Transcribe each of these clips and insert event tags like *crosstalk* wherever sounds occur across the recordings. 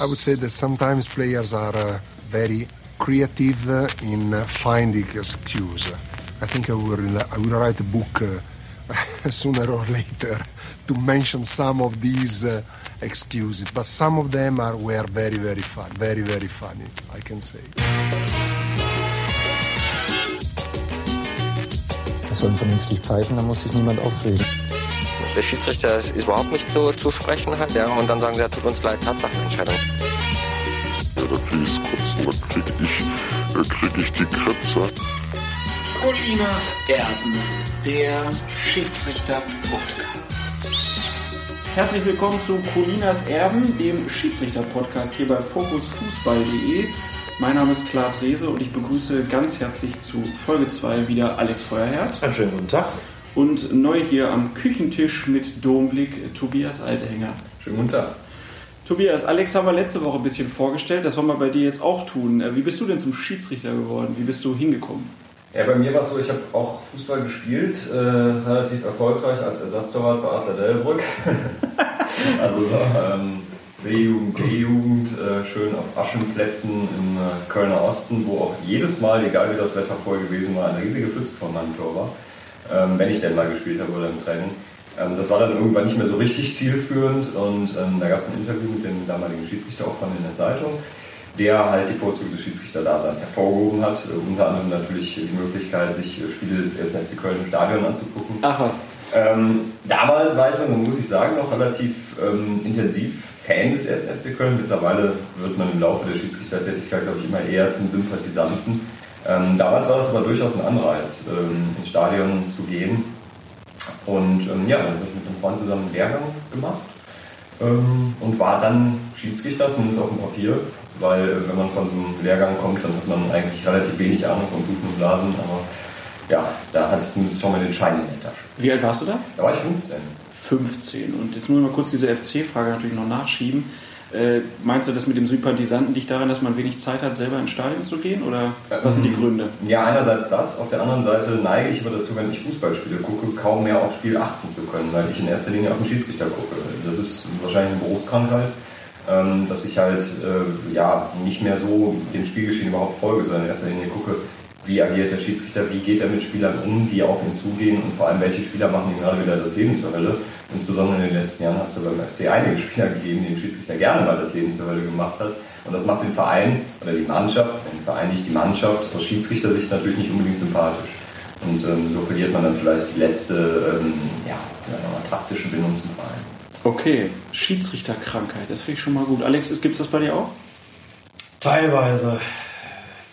I would say that sometimes players are uh, very creative uh, in uh, finding excuses. I think I will, I will write a book uh, *laughs* sooner or later to mention some of these uh, excuses, but some of them are, were very, very fun, very, very funny, I can say. Sollen vernünftig pfeifen, da muss sich niemand aufregen. Der Schiedsrichter ist überhaupt nicht so zu sprechen hat, ja, und dann sagen sie, ja, tut uns leid, Tatsachenentscheidung. Ja, da krieg ich's kotzen, da krieg ich, krieg ich die Kratzer. Colinas Erben, der Schiedsrichter-Podcast. Herzlich willkommen zu Colinas Erben, dem Schiedsrichter-Podcast hier bei fokusfußball.de. Mein Name ist Klaas Rehse und ich begrüße ganz herzlich zu Folge 2 wieder Alex Feuerherd. Einen schönen guten Tag. Und neu hier am Küchentisch mit Domblick Tobias Altehänger. Schönen guten Tag. Tobias, Alex haben wir letzte Woche ein bisschen vorgestellt, das wollen wir bei dir jetzt auch tun. Äh, Wie bist du denn zum Schiedsrichter geworden? Wie bist du hingekommen? Ja, bei mir war es so, ich habe auch Fußball gespielt, äh, relativ erfolgreich als Ersatztorwart bei Adler Delbrück. *laughs* also so, ähm, C-Jugend, D-Jugend, äh, schön auf Aschenplätzen im äh, Kölner Osten, wo auch jedes Mal, egal wie das Wetter vorher gewesen war, eine riesige Pfütze vor meinem Tor war, wenn ich denn mal gespielt habe oder im Training. Ähm, das war dann irgendwann nicht mehr so richtig zielführend und ähm, da gab es ein Interview mit dem damaligen Schiedsrichter auch von in der Zeitung, der halt die Vorzüge des Schiedsrichterdaseins hervorgehoben hat. Äh, unter anderem natürlich die Möglichkeit, sich äh, Spiele des 1. FC Köln im Stadion anzugucken. Ach was. Ähm, damals war ich dann, muss ich sagen, noch relativ ähm, intensiv Fan des 1. FC Köln. Mittlerweile wird man im Laufe der Schiedsrichtertätigkeit, glaube ich, immer eher zum Sympathisanten. Ähm, damals war das aber durchaus ein Anreiz, ähm, ins Stadion zu gehen. Und ähm, ja, dann habe ich mit einem Freund zusammen einen Lehrgang gemacht ähm, und war dann Schiedsrichter, zumindest auf dem Papier. Weil äh, wenn man von so einem Lehrgang kommt, dann hat man eigentlich relativ wenig Ahnung von Bluten und Blasen. Aber ja, da hatte ich zumindest schon mal den Schein in der Tasche. Wie alt warst du da? Da war ich 15. 15. Und jetzt muss ich mal kurz diese FC-Frage natürlich noch nachschieben. Äh, meinst du, das mit dem Sympathisanten liegt daran, dass man wenig Zeit hat, selber ins Stadion zu gehen? Oder was sind die Gründe? Ja, einerseits das. Auf der anderen Seite neige ich aber dazu, wenn ich Fußballspiele gucke, kaum mehr aufs Spiel achten zu können, weil ich in erster Linie auf den Schiedsrichter gucke. Das ist wahrscheinlich eine Berufskrankheit, ähm, dass ich halt äh, ja, nicht mehr so dem Spielgeschehen überhaupt folge, sondern in erster Linie gucke, wie agiert der Schiedsrichter, wie geht er mit Spielern um, die auf ihn zugehen und vor allem, welche Spieler machen ihm gerade wieder das Leben zur Hölle. Insbesondere in den letzten Jahren hat es ja beim FC einige Spieler gegeben, die den Schiedsrichter gerne mal das Leben zur Hölle gemacht hat. Und das macht den Verein oder die Mannschaft, den Verein nicht die Mannschaft, aus Schiedsrichtersicht natürlich nicht unbedingt sympathisch. Und ähm, so verliert man dann vielleicht die letzte, ähm, ja, drastische Bindung zum Verein. Okay, Schiedsrichterkrankheit, das finde ich schon mal gut. Alex, gibt es das bei dir auch? Teilweise.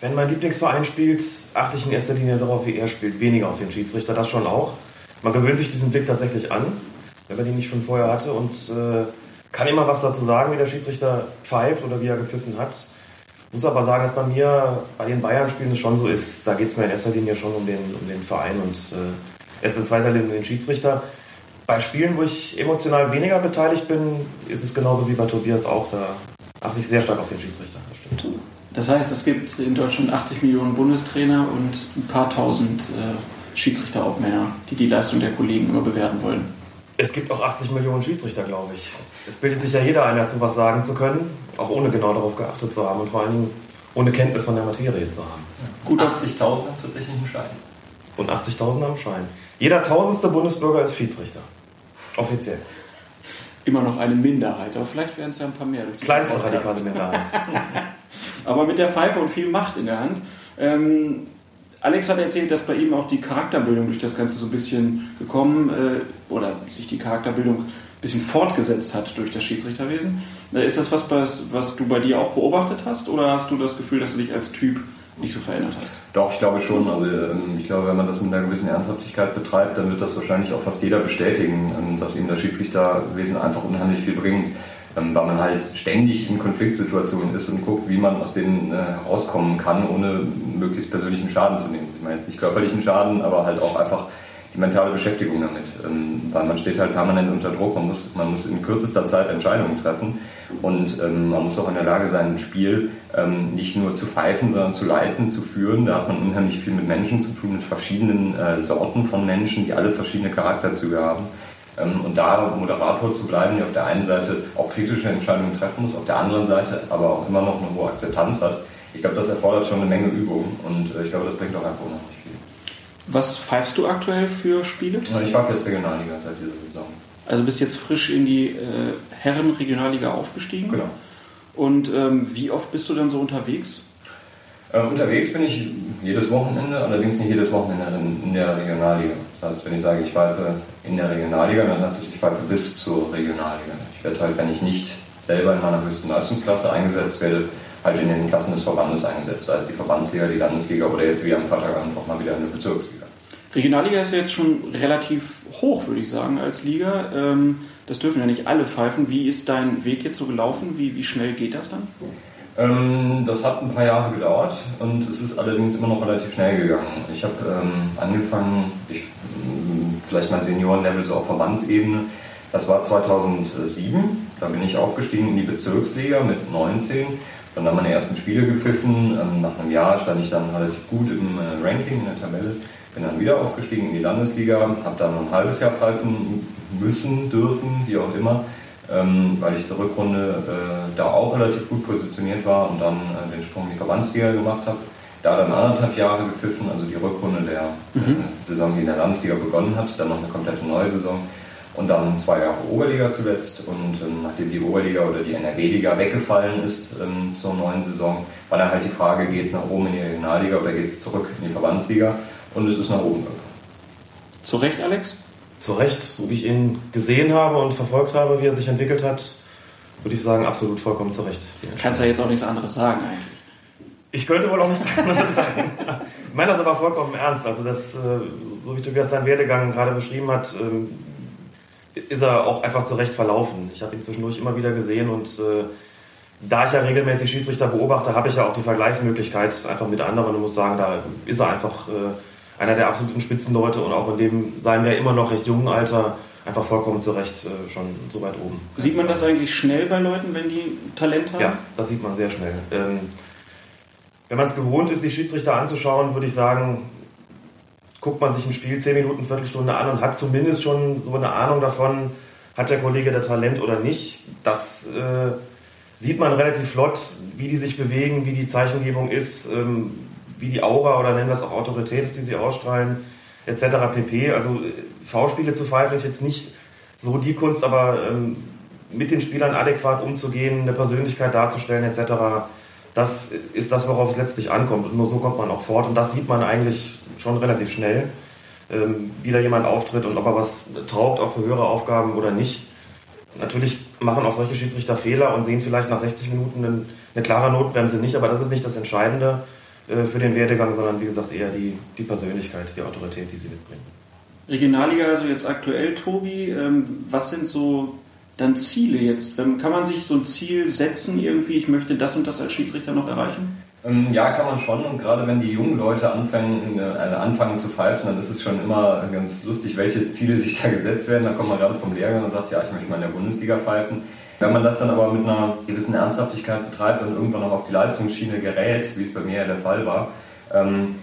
Wenn mein Lieblingsverein spielt, achte ich in erster Linie darauf, wie er spielt, weniger auf den Schiedsrichter, das schon auch. Man gewöhnt sich diesen Blick tatsächlich an, wenn man ihn nicht schon vorher hatte und äh, kann immer was dazu sagen, wie der Schiedsrichter pfeift oder wie er gepfiffen hat. Muss aber sagen, dass bei mir bei den Bayern-Spielen es schon so ist, da geht es mir in erster Linie schon um den, um den Verein und äh, erst in zweiter Linie um den Schiedsrichter. Bei Spielen, wo ich emotional weniger beteiligt bin, ist es genauso wie bei Tobias auch. Da achte ich sehr stark auf den Schiedsrichter. Das stimmt. Das heißt, es gibt in Deutschland 80 Millionen Bundestrainer und ein paar tausend äh, Schiedsrichterobmänner, die die Leistung der Kollegen immer bewerten wollen. Es gibt auch 80 Millionen Schiedsrichter, glaube ich. Es bildet sich ja jeder ein, dazu was sagen zu können, auch ohne genau darauf geachtet zu haben und vor allen Dingen ohne Kenntnis von der Materie zu haben. Gut 80.000 haben tatsächlich einen Schein. Und 80.000 am Schein. Jeder tausendste Bundesbürger ist Schiedsrichter. Offiziell. Immer noch eine Minderheit, aber vielleicht werden es ja ein paar mehr. durch Kleinste radikale Minderheit. *laughs* Aber mit der Pfeife und viel Macht in der Hand. Ähm, Alex hat erzählt, dass bei ihm auch die Charakterbildung durch das Ganze so ein bisschen gekommen äh, oder sich die Charakterbildung ein bisschen fortgesetzt hat durch das Schiedsrichterwesen. Äh, ist das was, was, was du bei dir auch beobachtet hast oder hast du das Gefühl, dass du dich als Typ nicht so verändert hast? Doch, ich glaube schon. Also ähm, ich glaube, wenn man das mit einer gewissen Ernsthaftigkeit betreibt, dann wird das wahrscheinlich auch fast jeder bestätigen, ähm, dass ihm das Schiedsrichterwesen einfach unheimlich viel bringt. Ähm, Weil man halt ständig in Konfliktsituationen ist und guckt, wie man aus denen äh, rauskommen kann, ohne möglichst persönlichen Schaden zu nehmen. Ich meine jetzt nicht körperlichen Schaden, aber halt auch einfach die mentale Beschäftigung damit. Ähm, Weil man steht halt permanent unter Druck, man muss, man muss in kürzester Zeit Entscheidungen treffen und ähm, man muss auch in der Lage sein, ein Spiel ähm, nicht nur zu pfeifen, sondern zu leiten, zu führen. Da hat man unheimlich viel mit Menschen zu tun, mit verschiedenen äh, Sorten von Menschen, die alle verschiedene Charakterzüge haben. Ähm, und da Moderator zu bleiben, der auf der einen Seite auch kritische Entscheidungen treffen muss, auf der anderen Seite aber auch immer noch eine hohe Akzeptanz hat, ich glaube, das erfordert schon eine Menge Übung und äh, ich glaube, das bringt auch einfach unheimlich viel. Was pfeifst du aktuell für Spiele? Ich pfeife jetzt Regionalliga seit dieser Saison. Also bist jetzt frisch in die äh, Herren-Regionalliga aufgestiegen? Genau. Und ähm, wie oft bist du dann so unterwegs? Äh, unterwegs bin ich jedes Wochenende, allerdings nicht jedes Wochenende in, in, der Regionalliga. Das heißt, wenn ich sage, ich pfeife in der Regionalliga, dann heißt es, ich pfeife bis zur Regionalliga. Ich werde halt, wenn ich nicht selber in meiner höchsten Leistungsklasse eingesetzt werde, halt in den Klassen des Verbandes eingesetzt, sei es die Verbandsliga, die Landesliga oder jetzt wie am Freitagabend auch mal wieder eine Bezirksliga. Regionalliga ist jetzt schon relativ hoch, würde ich sagen, als Liga. Ähm, das dürfen ja nicht alle pfeifen. Wie ist dein Weg jetzt so gelaufen? Wie, wie schnell geht das dann? Ähm, das hat ein paar Jahre gedauert und es ist allerdings immer noch relativ schnell gegangen. Ich habe ähm, angefangen, ich, vielleicht mal Seniorenlevel so auf Verbandsebene. Das war 2007. Da bin ich aufgestiegen in die Bezirksliga mit 19 dann haben meine ersten Spiele gepfiffen. Ähm, nach einem Jahr stand ich dann relativ gut im äh, Ranking, in der Tabelle. Bin dann wieder aufgestiegen in die Landesliga, habe dann ein halbes Jahr pfeifen müssen, dürfen, wie auch immer, ähm, weil ich zur Rückrunde äh, da auch relativ gut positioniert war und dann äh, den Sprung in die Verbandsliga gemacht habe. Da dann anderthalb Jahre gepfiffen, also die Rückrunde der mhm. Saison, die in der Landesliga begonnen hat, dann noch eine komplette neue Saison und dann zwei Jahre Oberliga zuletzt. Und ähm, nachdem die Oberliga oder die NRW-Liga weggefallen ist ähm, zur neuen Saison, war dann halt die Frage, geht es nach oben in die Regionalliga oder geht es zurück in die Verbandsliga? Und es ist nach oben gegangen. Zu Recht, Alex? Zu Recht, so wie ich ihn gesehen habe und verfolgt habe, wie er sich entwickelt hat, würde ich sagen, absolut vollkommen zu Recht. Kannst ja jetzt auch nichts anderes sagen eigentlich. Ich könnte wohl auch nichts anderes sagen. Ich meine das aber vollkommen ernst. Also das, äh, so wie Tobias seinen Werdegang gerade beschrieben hat, ähm, ist er auch einfach zurecht verlaufen. Ich habe ihn zwischendurch immer wieder gesehen und äh, da ich ja regelmäßig Schiedsrichter beobachte, habe ich ja auch die Vergleichsmöglichkeit einfach mit anderen und muss sagen, da ist er einfach äh, einer der absoluten Spitzenleute und auch in dem seinem ja immer noch recht jungen Alter einfach vollkommen zurecht äh, schon so weit oben. Sieht man das eigentlich schnell bei Leuten, wenn die Talent haben? Ja, das sieht man sehr schnell. Ähm, wenn man es gewohnt ist, die Schiedsrichter anzuschauen, würde ich sagen, guckt man sich ein Spiel 10 Minuten, Viertelstunde an und hat zumindest schon so eine Ahnung davon, hat der Kollege da Talent oder nicht. Das äh, sieht man relativ flott, wie die sich bewegen, wie die Zeichengebung ist, ähm, wie die Aura oder nennen es auch Autorität ist, die sie ausstrahlen, etc. pp. Also äh, V-Spiele zu pfeifen ist jetzt nicht so die Kunst, aber ähm, mit den Spielern adäquat umzugehen, eine Persönlichkeit darzustellen, etc. Das ist das, worauf es letztlich ankommt. Und nur so kommt man auch fort. Und das sieht man eigentlich schon relativ schnell, ähm, wie da jemand auftritt und ob er was taugt, auch für höhere Aufgaben oder nicht. Natürlich machen auch solche Schiedsrichter Fehler und sehen vielleicht nach 60 Minuten eine, eine klare Notbremse nicht, aber das ist nicht das Entscheidende für den Werdegang, sondern wie gesagt eher die, die Persönlichkeit, die Autorität, die sie mitbringen. Regionalliga, also jetzt aktuell, Tobi, ähm, was sind so dann Ziele jetzt? Kann man sich so ein Ziel setzen irgendwie, ich möchte das und das als Schiedsrichter noch erreichen? Ähm, ja, kann man schon. Und gerade wenn die jungen Leute anfangen, äh, anfangen zu pfeifen, dann ist es schon immer ganz lustig, welche Ziele sich da *laughs* gesetzt werden. Da kommt man gerade vom Lehrgang und sagt, ja, ich möchte mal in der Bundesliga pfeifen. Wenn man das dann aber mit einer gewissen Ernsthaftigkeit betreibt und irgendwann noch auf die Leistungsschiene gerät, wie es bei mir ja der Fall war, ähm,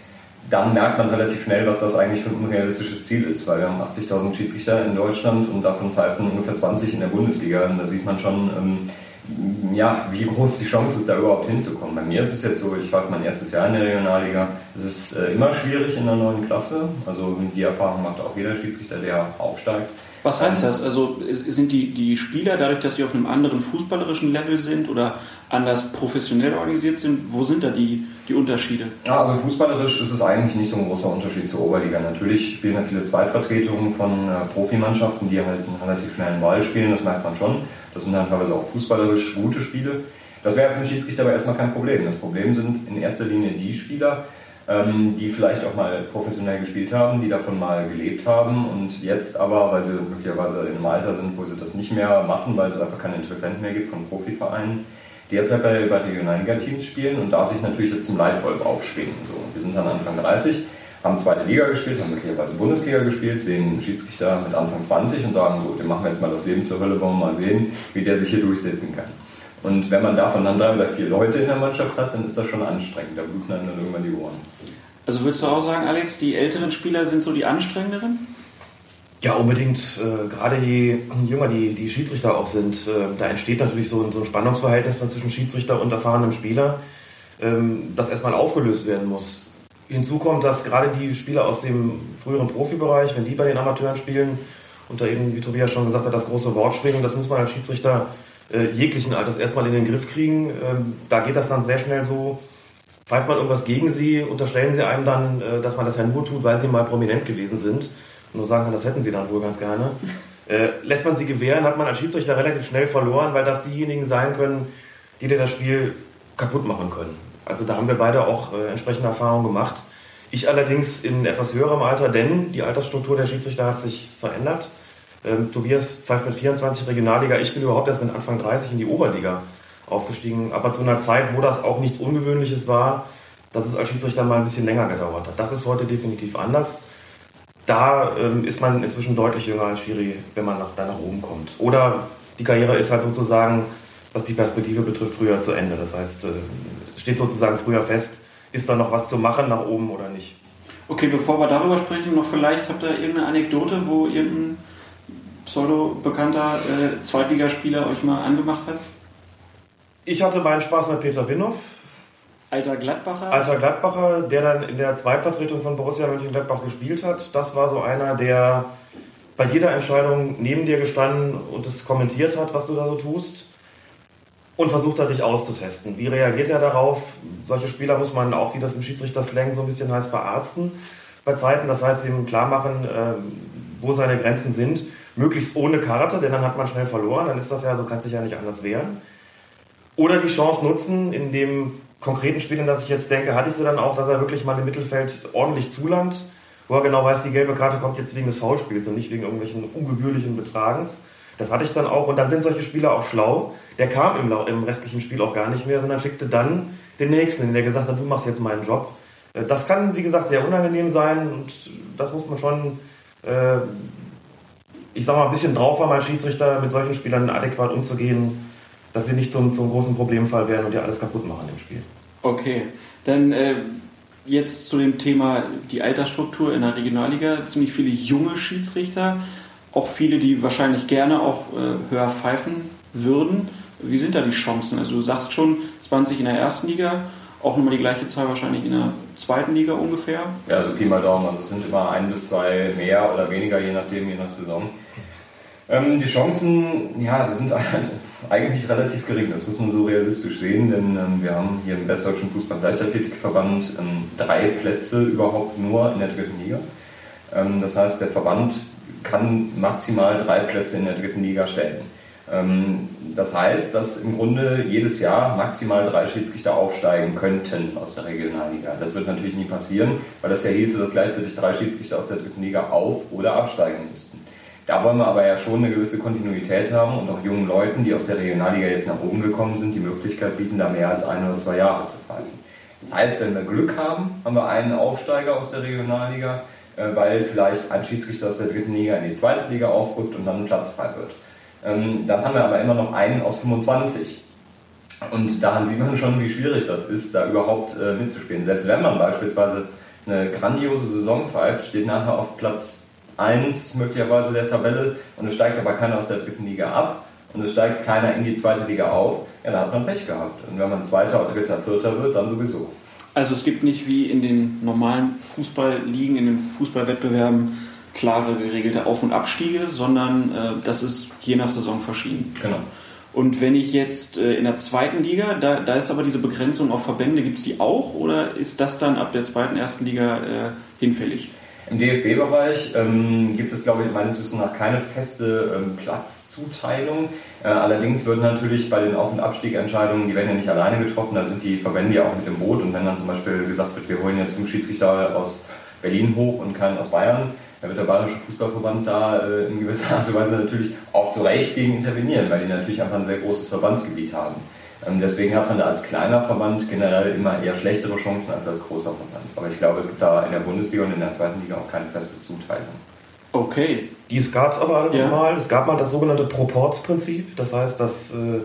dann merkt man relativ schnell, was das eigentlich für ein unrealistisches Ziel ist, weil wir haben 80.000 Schiedsrichter in Deutschland und davon pfeifen ungefähr 20 in der Bundesliga. Und da sieht man schon, ähm, ja, wie groß die Chance ist, da überhaupt hinzukommen. Bei mir ist es jetzt so, ich pfeife mein erstes Jahr in der Regionalliga. Es ist äh, immer schwierig in der neuen Klasse. Also die Erfahrung macht auch jeder Schiedsrichter, der aufsteigt. Was heißt das? Also sind die, die Spieler, dadurch, dass sie auf einem anderen fußballerischen Level sind oder anders professionell organisiert sind, wo sind da die, die Unterschiede? Ja, also fußballerisch ist es eigentlich nicht so ein großer Unterschied zur Oberliga. Natürlich spielen da viele Zweitvertretungen von äh, Profimannschaften, die halt einen relativ schnellen Ball spielen, das merkt man schon. Das sind dann teilweise auch fußballerisch gute Spiele. Das wäre für den Schiedsrichter aber erstmal kein Problem. Das Problem sind in erster Linie die Spieler, ähm, die vielleicht auch mal professionell gespielt haben, die davon mal gelebt haben und jetzt aber, weil sie möglicherweise in einem Alter sind, wo sie das nicht mehr machen, weil es einfach keine Interessenten mehr gibt von Profivereinen, die jetzt halt bei, bei Regionalliga-Teams spielen und da sich natürlich jetzt zum Leitwolf aufschwingen. So, wir sind dann Anfang 30, haben zweite Liga gespielt, haben möglicherweise Bundesliga gespielt, sehen Schiedsrichter mit Anfang 20 und sagen, so, den machen wir jetzt mal das Leben zur Hölle, wollen wir mal sehen, wie der sich hier durchsetzen kann. Und wenn man davon dann drei oder vier Leute in der Mannschaft hat, dann ist das schon anstrengend. Da bluten dann irgendwann die Ohren. Also würdest du auch sagen, Alex, die älteren Spieler sind so die anstrengenderen? Ja, unbedingt. Äh, gerade je jünger die, die Schiedsrichter auch sind, äh, da entsteht natürlich so, so ein Spannungsverhältnis dann zwischen Schiedsrichter und erfahrenem Spieler, ähm, das erstmal aufgelöst werden muss. Hinzu kommt, dass gerade die Spieler aus dem früheren Profibereich, wenn die bei den Amateuren spielen, und da eben, wie Tobias schon gesagt hat, das große Wort schwingen, das muss man als Schiedsrichter äh, jeglichen Alters erstmal in den Griff kriegen. Ähm, da geht das dann sehr schnell so, pfeift man irgendwas gegen sie, unterstellen sie einem dann, äh, dass man das ja nur tut, weil sie mal prominent gewesen sind nur sagen kann, das hätten sie dann wohl ganz gerne. Äh, lässt man sie gewähren, hat man als Schiedsrichter relativ schnell verloren, weil das diejenigen sein können, die dir das Spiel kaputt machen können. Also da haben wir beide auch äh, entsprechende Erfahrungen gemacht. Ich allerdings in etwas höherem Alter, denn die Altersstruktur der Schiedsrichter hat sich verändert. Ähm, Tobias pfeift mit 24 Regionalliga, ich bin überhaupt erst mit Anfang 30 in die Oberliga aufgestiegen, aber zu einer Zeit, wo das auch nichts Ungewöhnliches war, dass es als Schiedsrichter mal ein bisschen länger gedauert hat. Das ist heute definitiv anders da ähm, ist man inzwischen deutlich jünger als Schiri, wenn man nach, da nach oben kommt. Oder die Karriere ist halt sozusagen, was die Perspektive betrifft, früher zu Ende. Das heißt, äh, steht sozusagen früher fest, ist da noch was zu machen nach oben oder nicht. Okay, bevor wir darüber sprechen, noch vielleicht habt ihr irgendeine Anekdote, wo irgendein pseudo-bekannter äh, Zweitligaspieler euch mal angemacht hat? Ich hatte meinen Spaß mit Peter Winhoff, Alter Gladbacher? Alter Gladbacher, der dann in der Zweitvertretung von Borussia Mönchengladbach gespielt hat. Das war so einer, der bei jeder Entscheidung neben dir gestanden und es kommentiert hat, was du da so tust. Und versucht hat, dich auszutesten. Wie reagiert er darauf? Solche Spieler muss man auch, wie das im Schiedsrichter-Slang so ein bisschen heißt, verarzten bei Zeiten. Das heißt, ihm klar machen, ähm, wo seine Grenzen sind. Möglichst ohne Karte, denn dann hat man schnell verloren. Dann ist das ja, so kannst dich ja nicht anders wehren. Oder die Chance nutzen, indem konkreten Spielen, dass ich jetzt denke, hatte ich sie dann auch, dass er wirklich mal im Mittelfeld ordentlich zulangt, wo er genau weiß, die gelbe Karte kommt jetzt wegen des Foulspiels und nicht wegen irgendwelchen ungebührlichen Betragens. Das hatte ich dann auch und dann sind solche Spieler auch schlau. Der kam im, im restlichen Spiel auch gar nicht mehr, sondern schickte dann den nächsten, der gesagt hat, du machst jetzt meinen Job. Äh, das kann, wie gesagt, sehr unangenehm sein und das muss man schon, äh, ich sag mal, ein bisschen drauf haben als Schiedsrichter, mit solchen Spielern adäquat umzugehen dass sie nicht zum, zum großen Problemfall werden und ja alles kaputt machen im Spiel. Okay, dann äh, jetzt zu dem Thema die Altersstruktur in der Regionalliga. Ziemlich viele junge Schiedsrichter, auch viele, die wahrscheinlich gerne auch äh, höher pfeifen würden. Wie sind da die Chancen? Also du sagst schon 20 in der ersten Liga, auch nochmal die gleiche Zahl wahrscheinlich in der zweiten Liga ungefähr. Ja, also Pi mal Daumen, also es sind immer ein bis zwei mehr oder weniger, je nachdem, je nach Saison. Ähm, die Chancen, ja, die sind *laughs* eigentlich relativ gering, das muss man so realistisch sehen, denn ähm, wir haben hier im Westdeutschen Fußball-Leichtathletikverband ähm, drei Plätze überhaupt nur in der dritten Liga. Ähm, das heißt, der Verband kann maximal drei Plätze in der dritten Liga stellen. Ähm, das heißt, dass im Grunde jedes Jahr maximal drei Schiedsrichter aufsteigen könnten aus der Regionalliga. Das wird natürlich nie passieren, weil das ja hieße, dass gleichzeitig drei Schiedsrichter aus der dritten Liga auf- oder absteigen müssten. Da wollen wir aber ja schon eine gewisse Kontinuität haben und auch jungen Leuten, die aus der Regionalliga jetzt nach oben gekommen sind, die Möglichkeit bieten, da mehr als ein oder zwei Jahre zu pfeifen. Das heißt, wenn wir Glück haben, haben wir einen Aufsteiger aus der Regionalliga, äh, weil vielleicht ein Schiedsrichter aus der dritten Liga in die zweite Liga aufrückt und dann Platz frei wird. Ähm, dann haben wir aber immer noch einen aus 25. Und daran sieht man schon, wie schwierig das ist, da überhaupt äh, mitzuspielen. Selbst wenn man beispielsweise eine grandiose Saison pfeift, steht nachher auf Platz 1 möglicherweise der Tabelle und es steigt aber keiner aus der dritten Liga ab und es steigt keiner in die zweite Liga auf, ja, dann hat man Pech gehabt. Und wenn man Zweiter, Dritter, Vierter wird, dann sowieso. Also es gibt nicht wie in den normalen Fußballligen, in den Fußballwettbewerben klare geregelte Auf- und Abstiege, sondern äh, das ist je nach Saison verschieden. Genau. Und wenn ich jetzt äh, in der zweiten Liga, da, da ist aber diese Begrenzung auf Verbände, gibt es die auch oder ist das dann ab der zweiten, ersten Liga äh, hinfällig? Im DFB-Bereich ähm, gibt es, glaube ich, meines Wissens nach keine feste ähm, Platzzuteilung. Äh, allerdings würden natürlich bei den Auf- und Abstiegentscheidungen, die werden ja nicht alleine getroffen, da sind die Verbände ja auch mit im Boot. Und wenn dann zum Beispiel gesagt wird, wir holen jetzt fünf Schiedsrichter aus Berlin hoch und keinen aus Bayern, dann wird der Bayerische Fußballverband da äh, in gewisser Art und Weise natürlich auch zu Recht gegen intervenieren, weil die natürlich einfach ein sehr großes Verbandsgebiet haben. Ähm, deswegen hat man da als kleiner Verband generell immer eher schlechtere Chancen als als großer Verband. Aber ich glaube, es gibt da in der Bundesliga und in der zweiten Liga auch keine feste Zuteilung. Okay. Dies gab es aber Ja. mal. Es gab mal das sogenannte Proportsprinzip. Das heißt, dass äh,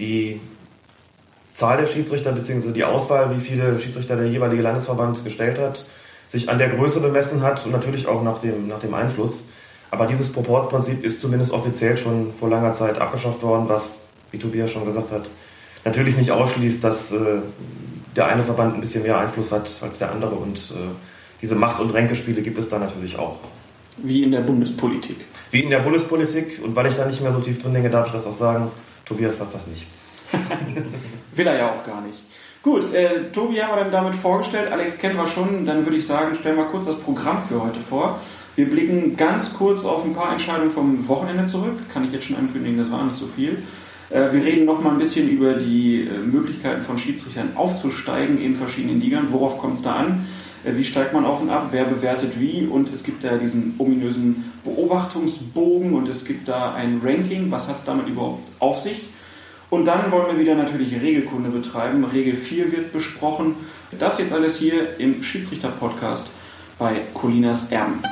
die Zahl der Schiedsrichter bzw. die Auswahl, wie viele Schiedsrichter der jeweilige Landesverband gestellt hat, sich an der Größe bemessen hat und natürlich auch nach dem, nach dem Einfluss. Aber dieses Proportsprinzip ist zumindest offiziell schon vor langer Zeit abgeschafft worden, was, wie Tobias schon gesagt hat, natürlich nicht ausschließt, dass äh, der eine Verband ein bisschen mehr Einfluss hat als der andere und äh, diese Macht- und Ränkespiele gibt es da natürlich auch. Wie in der Bundespolitik. Wie in der Bundespolitik und weil ich da nicht mehr so tief drin denke, darf ich das auch sagen. Tobias sagt das nicht. *laughs* Will er ja auch gar nicht. Gut, äh, Tobi haben wir dann damit vorgestellt, Alex kennen wir schon, dann würde ich sagen, stellen wir kurz das Programm für heute vor. Wir blicken ganz kurz auf ein paar Entscheidungen vom Wochenende zurück. Kann ich jetzt schon ankündigen, das war nicht so viel. Äh, wir reden noch mal ein bisschen über die äh, Möglichkeiten von Schiedsrichtern aufzusteigen in verschiedenen Ligern. Worauf kommt es da an? Äh, wie steigt man auf und ab? Wer bewertet wie? Und es gibt da diesen ominösen Beobachtungsbogen und es gibt da ein Ranking. Was hat es damit überhaupt auf sich? Und dann wollen wir wieder natürlich Regelkunde betreiben. Regel 4 wird besprochen. Das jetzt alles hier im Schiedsrichter-Podcast bei Colinas Erben.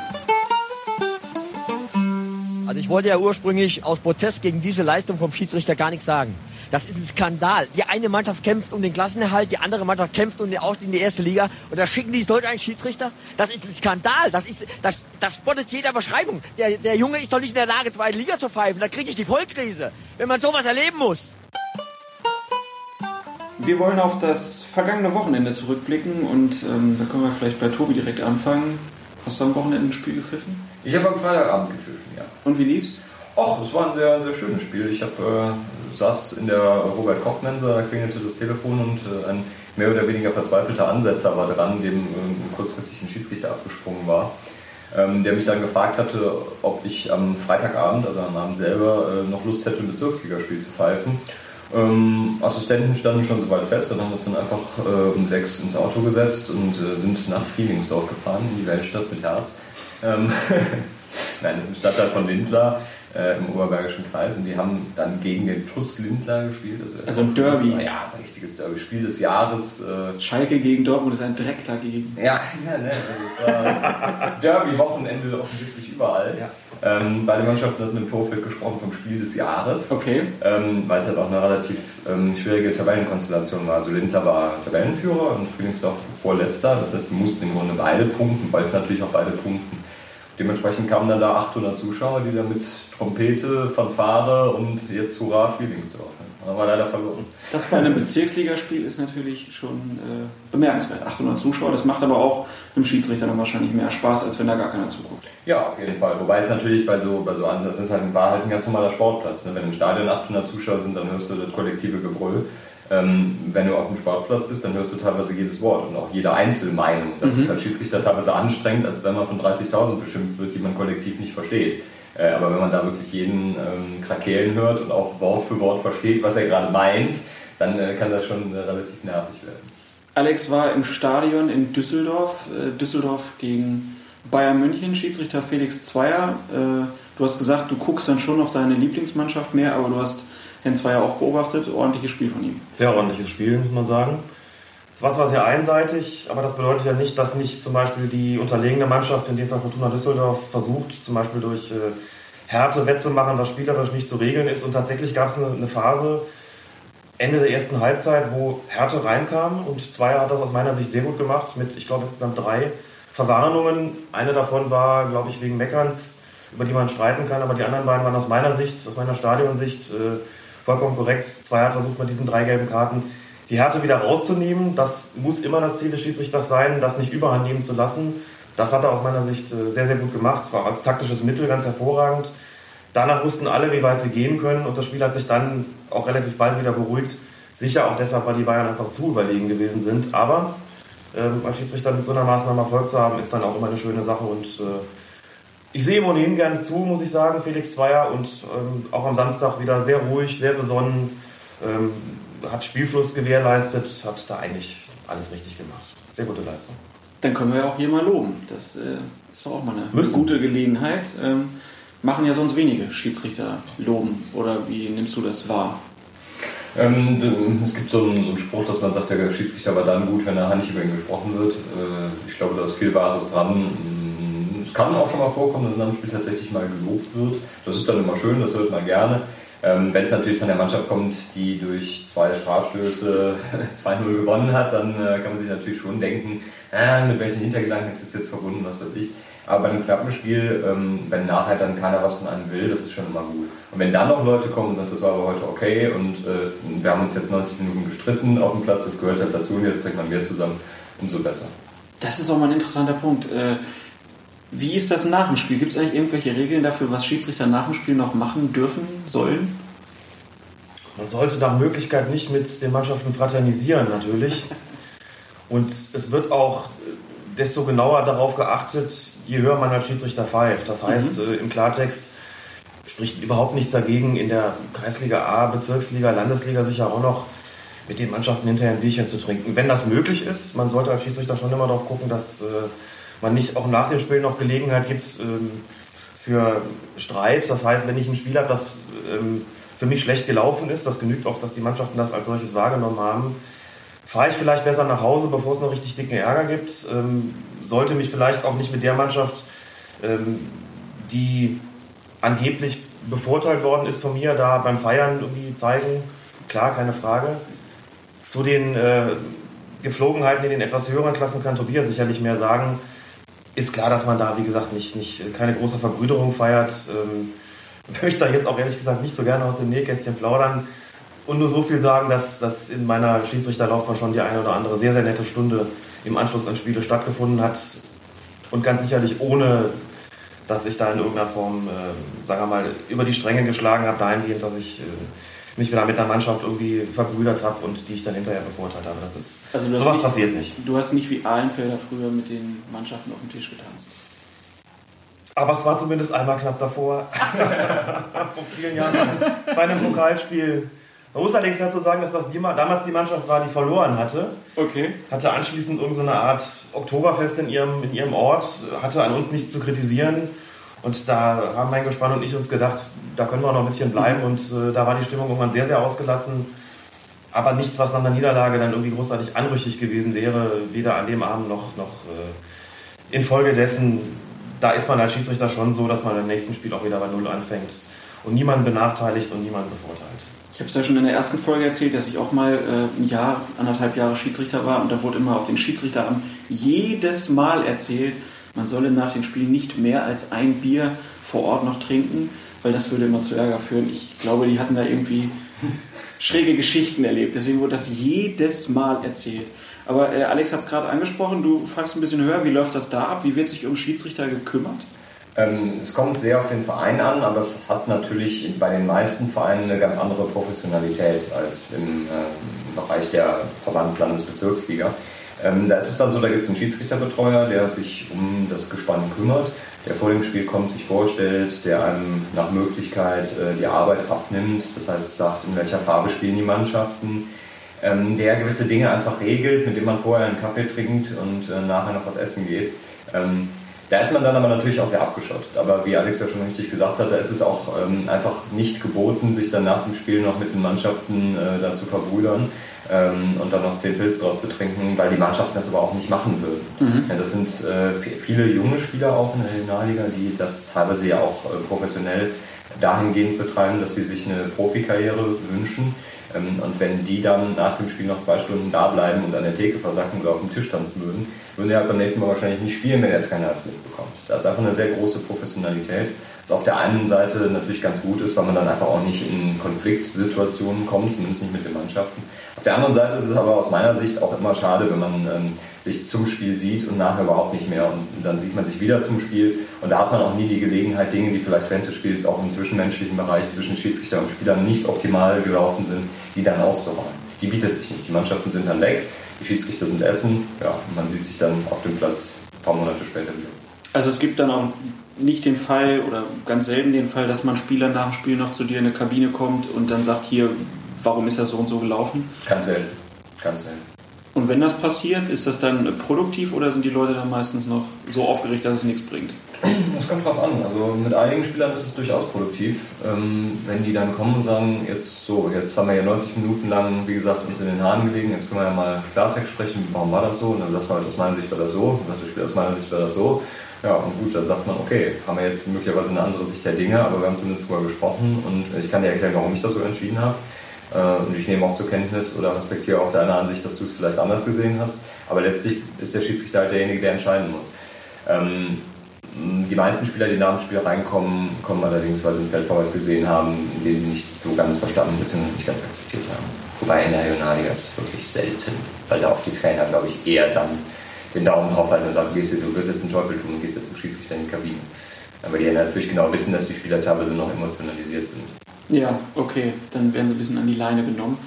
Also ich wollte ja ursprünglich aus Protest gegen diese Leistung vom Schiedsrichter gar nichts sagen. Das ist ein Skandal. Die eine Mannschaft kämpft um den Klassenerhalt, die andere Mannschaft kämpft um den Aufstieg in die erste Liga und da schicken die solch einen Schiedsrichter. Das ist ein Skandal. Das ist, das, das spottet jeder Beschreibung. Der, der Junge ist doch nicht in der Lage, zweite Liga zu pfeifen. Da kriege ich die Vollkrise, wenn man sowas erleben muss. Wir wollen auf das vergangene Wochenende zurückblicken und ähm, da können wir vielleicht bei Tobi direkt anfangen. Hast du am Wochenende ein Spiel gepfiffen? Ich habe am Freitagabend gepfiffen, ja. Und wie lief's? Och, es war ein sehr, sehr schönes Spiel. Ich hab, äh, saß in der Robert-Koch-Mensa, da klingelte das Telefon und äh, ein mehr oder weniger verzweifelter Ansetzer war dran, dem äh, kurzfristig ein Schiedsrichter abgesprungen war, ähm, der mich dann gefragt hatte, ob ich am Freitagabend, also am Abend selber, äh, noch Lust hätte, ein Bezirksligaspiel zu pfeifen. Ähm, Assistenten standen schon soweit fest, dann haben wir uns dann einfach äh, um sechs ins Auto gesetzt und äh, sind nach Frielingsdorf gefahren, in die Weltstadt mit Herz. Ähm *laughs* Nein, das ist ein Stadtteil von Lindlar äh, im Oberbergischen Kreis und die haben dann gegen den TuS Lindlar gespielt. Also, also ein Derby. Das, ja, ein richtiges Derby. Spiel des Jahres. Äh Schalke gegen Dortmund ist ein Dreck dagegen. Ja, *laughs* ja ne, das war *laughs* Derby-Wochenende offensichtlich überall. Ja. Ähm, beide Mannschaften hatten im Vorfeld gesprochen vom Spiel des Jahres. Okay. Ähm, weil es halt auch eine relativ ähm, schwierige Tabellenkonstellation war. Also Lindlar war Tabellenführer und Friedrichsdorf vorletzter. Das heißt, die mussten im Grunde beide punkten, bald natürlich auch beide punkten. Dementsprechend kamen dann da 800 Zuschauer, die dann mit Trompete, Fanfare und jetzt Hurra Friedlingsdorf. Haben wir leider verloren. Das bei einem Bezirksligaspiel ist natürlich schon äh, bemerkenswert. 800 Zuschauer, das macht aber auch dem Schiedsrichter dann wahrscheinlich mehr Spaß, als wenn da gar keiner zuguckt. Ja, auf jeden Fall. Wobei es natürlich bei so, bei so anderen, das ist halt, war halt ein ganz normaler Sportplatz. Ne? Wenn im Stadion 800 Zuschauer sind, dann hörst du das kollektive Gebrüll. Ähm, wenn du auf dem Sportplatz bist, dann hörst du teilweise jedes Wort und auch jede Einzelmeinung. Das mhm. ist als Schiedsrichter teilweise anstrengend, als wenn man von 30.000 bestimmt wird, die man kollektiv nicht versteht. Äh, aber wenn man da wirklich jeden ähm, Krakeelen hört und auch Wort für Wort versteht, was er gerade meint, dann äh, kann das schon äh, relativ nervig werden. Alex war im Stadion in Düsseldorf, äh, Düsseldorf gegen Bayern München, Schiedsrichter Felix Zweier. Äh, du hast gesagt, du guckst dann schon auf deine Lieblingsmannschaft mehr, aber du hast Herrn Zweier auch beobachtet. Ordentliches Spiel von ihm. Sehr ordentliches Spiel, muss man sagen. Es war zwar sehr einseitig, aber das bedeutet ja nicht, dass nicht zum Beispiel die unterlegene Mannschaft, in dem Fall Fortuna Düsseldorf, versucht, zum Beispiel durch äh, Härte wettzumachen, was spielerisch nicht zu regeln ist. Und tatsächlich gab es eine, eine Phase, Ende der ersten Halbzeit, wo Härte reinkam und Zweier hat das aus meiner Sicht sehr gut gemacht mit, ich glaube, insgesamt drei Verwarnungen. Eine davon war, glaube ich, wegen Meckerns, über die man streiten kann, aber die anderen beiden waren aus meiner Sicht, aus meiner Stadionsicht äh, vollkommen korrekt. Zweier hat versucht mit diesen drei gelben Karten die Härte wieder rauszunehmen. Das muss immer das Ziel des Schiedsrichters sein, das nicht überhand nehmen zu lassen. Das hat er aus meiner Sicht äh, sehr, sehr gut gemacht. War als taktisches Mittel ganz hervorragend. Danach wussten alle, wie weit sie gehen können und das Spiel hat sich dann auch relativ bald wieder beruhigt. Sicher auch deshalb, weil die Bayern einfach zu überlegen gewesen sind. Aber ähm, als Schiedsrichter mit so einer Maßnahme Erfolg zu haben, ist dann auch immer eine schöne Sache. Und äh, ich sehe ihm ohnehin gerne zu, muss ich sagen, Felix Zweier. Und ähm, auch am Samstag wieder sehr ruhig, sehr besonnen. Ähm, hat Spielfluss gewährleistet, hat da eigentlich alles richtig gemacht. Sehr gute Leistung. Dann können wir ja auch hier mal loben. Das äh, ist doch auch mal eine Müssen. gute Gelegenheit. Ähm, machen ja sonst wenige Schiedsrichter loben. Oder wie nimmst du das wahr? Ähm, es gibt so einen, so einen, Spruch, dass man sagt, der Schiedsrichter war dann gut, wenn nachher nicht über ihn gesprochen wird. Äh, ich glaube, da ist viel Wahres dran. Kann auch schon mal vorkommen, dass in einem Spiel tatsächlich mal gelobt wird. Das ist dann immer schön, das hört man gerne. Ähm, Wenn es natürlich von der Mannschaft kommt, die durch zwei Strafstöße *laughs* 2-0 gewonnen hat, dann äh, kann man sich natürlich schon denken, äh, mit welchen Hintergedanken ist das jetzt verbunden, was weiß ich. Aber bei einem knappen Spiel, ähm, wenn nachher dann keiner was von einem will, das ist schon immer gut. Und wenn dann noch Leute kommen und sagen, das war aber heute okay und äh, wir haben uns jetzt 90 Minuten gestritten auf dem Platz, das gehört ja dazu und jetzt trinkt man Bier zusammen, umso besser. Das ist auch mal ein interessanter Punkt. Äh, wie ist das nach dem Spiel? Gibt es eigentlich irgendwelche Regeln dafür, was Schiedsrichter nach dem Spiel noch machen dürfen, sollen? Man sollte nach Möglichkeit nicht mit den Mannschaften fraternisieren, natürlich. *laughs* Und es wird auch desto genauer darauf geachtet, je höher man als Schiedsrichter pfeift. Das heißt, mhm. im Klartext spricht überhaupt nichts dagegen, in der Kreisliga A, Bezirksliga, Landesliga sicher auch noch mit den Mannschaften hinterher ein Bierchen zu trinken. Wenn das möglich ist, man sollte als Schiedsrichter schon immer darauf gucken, dass äh, man nicht auch nach dem Spiel noch Gelegenheit gibt ähm, für Streit. Das heißt, wenn ich ein Spiel habe, das ähm, für mich schlecht gelaufen ist, das genügt auch, dass die Mannschaften das als solches wahrgenommen haben, fahre ich vielleicht besser nach Hause, bevor es noch richtig dicken Ärger gibt. Ähm, sollte mich vielleicht auch nicht mit der Mannschaft, ähm, die angeblich bevorteilt worden ist von mir, da beim Feiern irgendwie zeigen. Klar, keine Frage. Zu den äh, Gepflogenheiten in den etwas höheren Klassen kann Tobias sicherlich mehr sagen. Ist klar, dass man da, wie gesagt, nicht, nicht keine große Verbrüderung feiert. Ähm, möchte da jetzt auch ehrlich gesagt nicht so gerne aus dem Nähkästchen plaudern und nur so viel sagen, dass, dass in meiner Schiedsrichterlaufbahn schon die eine oder andere sehr, sehr nette Stunde im Anschluss an Spiele stattgefunden hat und ganz sicherlich ohne, dass ich da in irgendeiner Form, äh, sagen wir mal, über die Stränge geschlagen habe, dahingehend, dass ich äh, mich wieder mit einer Mannschaft irgendwie verbrüdert habe und die ich dann hinterher bevorteilt habe. Das ist, also sowas nicht, passiert nicht. Du hast nicht wie Ahlenfelder früher mit den Mannschaften auf dem Tisch getanzt. Aber es war zumindest einmal knapp davor. *laughs* Vor vielen Jahren bei einem Pokalspiel. Man muss allerdings dazu sagen, dass das damals die Mannschaft war, die verloren hatte. Okay. Hatte anschließend irgendeine Art Oktoberfest in ihrem, in ihrem Ort, hatte an uns nichts zu kritisieren. Und da haben mein Gespann und ich uns gedacht, da können wir noch ein bisschen bleiben. Und äh, da war die Stimmung irgendwann sehr, sehr ausgelassen. Aber nichts, was nach der Niederlage dann irgendwie großartig anrüchig gewesen wäre, weder an dem Abend noch, noch äh, infolgedessen da ist man als Schiedsrichter schon so, dass man im nächsten Spiel auch wieder bei Null anfängt und niemanden benachteiligt und niemanden bevorteilt. Ich habe es ja schon in der ersten Folge erzählt, dass ich auch mal äh, ein Jahr, anderthalb Jahre Schiedsrichter war und da wurde immer auf den Schiedsrichteramt jedes Mal erzählt, man solle nach dem Spiel nicht mehr als ein Bier vor Ort noch trinken, weil das würde immer zu Ärger führen. Ich glaube, die hatten da irgendwie schräge Geschichten erlebt. Deswegen wurde das jedes Mal erzählt. Aber äh, Alex hat es gerade angesprochen, du fragst ein bisschen höher, wie läuft das da ab? Wie wird sich um Schiedsrichter gekümmert? Ähm, es kommt sehr auf den Verein an, aber es hat natürlich bei den meisten Vereinen eine ganz andere Professionalität als im äh, Bereich der Verband Landesbezirksliga. Ähm, da ist es dann so, da gibt es einen Schiedsrichterbetreuer, der sich um das Gespann kümmert, der vor dem Spiel kommt, sich vorstellt, der einem nach Möglichkeit äh, die Arbeit abnimmt, das heißt sagt, in welcher Farbe spielen die Mannschaften, ähm, der gewisse Dinge einfach regelt, mit dem man vorher einen Kaffee trinkt und äh, nachher noch was essen geht. Ähm, da ist man dann aber natürlich auch sehr abgeschottet. Aber wie Alex ja schon richtig gesagt hat, da ist es auch ähm, einfach nicht geboten, sich dann nach dem Spiel noch mit den Mannschaften äh, da zu verbrüdern ähm, und dann noch zehn Pilz drauf zu trinken, weil die Mannschaften das aber auch nicht machen würden. Mhm. Ja, das sind äh, viele junge Spieler auch in der Regionalliga, die das teilweise ja auch äh, professionell dahingehend betreiben, dass sie sich eine Profikarriere wünschen ähm, und wenn die dann nach dem Spiel noch zwei Stunden da bleiben und an der Theke versacken oder auf dem Tisch tanzen würden, würden die halt beim nächsten Mal wahrscheinlich nicht spielen, wenn der Trainer das mitbekommt. Das ist einfach eine sehr große Professionalität. Was auf der einen Seite natürlich ganz gut ist, weil man dann einfach auch nicht in Konfliktsituationen kommt, zumindest nicht mit den Mannschaften. Der anderen Seite ist es aber aus meiner Sicht auch immer schade, wenn man ähm, sich zum Spiel sieht und nachher überhaupt nicht mehr. Und dann sieht man sich wieder zum Spiel und da hat man auch nie die Gelegenheit, Dinge, die vielleicht während des Spiels auch im zwischenmenschlichen Bereich zwischen Schiedsrichter und Spielern nicht optimal gelaufen sind, die dann auszuräumen. Die bietet sich nicht. Die Mannschaften sind dann weg, die Schiedsrichter sind essen, ja, und man sieht sich dann auf dem Platz ein paar Monate später wieder. Also es gibt dann auch nicht den Fall oder ganz selten den Fall, dass man Spieler nach dem Spiel noch zu dir in eine Kabine kommt und dann sagt, hier, warum ist das so und so gelaufen? Ganz selten. Ganz selten. Und wenn das passiert, ist das dann produktiv oder sind die Leute dann meistens noch so aufgeregt, dass es nichts bringt? Das kommt drauf an. Also mit einigen Spielern ist es durchaus produktiv, ähm, wenn die dann kommen und sagen, jetzt so, jetzt haben wir ja 90 Minuten lang, wie gesagt, uns in den Haaren gelegen, jetzt können wir ja mal Klartext sprechen, warum war das so? Und dann du halt, aus meiner Sicht war das so, natürlich aus meiner Sicht war das so. Ja, und gut, dann sagt man, okay, haben wir jetzt möglicherweise eine andere Sicht der Dinge, aber wir haben zumindest darüber gesprochen und ich kann dir erklären, warum ich das so entschieden habe. Äh, und ich nehme auch zur Kenntnis oder respektiere auch deine Ansicht, dass du es vielleicht anders gesehen hast. Aber letztlich ist der Schiedsrichter halt derjenige, der entscheiden muss. Ähm, Die meisten Spieler, die nach dem Spiel reinkommen, kommen allerdings, weil sie einen Feldverweis gesehen haben, den sie nicht so ganz verstanden bzw. nicht ganz akzeptiert haben. Wobei in der Regionalliga ist es wirklich selten, weil da auch die Trainer, glaube ich, eher dann den Daumen drauf halten und sagen, gehst du, du wirst jetzt einen Teufel tun und gehst jetzt zum Schiedsrichter in die Kabine. Aber die natürlich genau wissen, dass die Spieler teilweise noch emotionalisiert sind. Ja, okay, dann werden sie ein bisschen an die Leine genommen.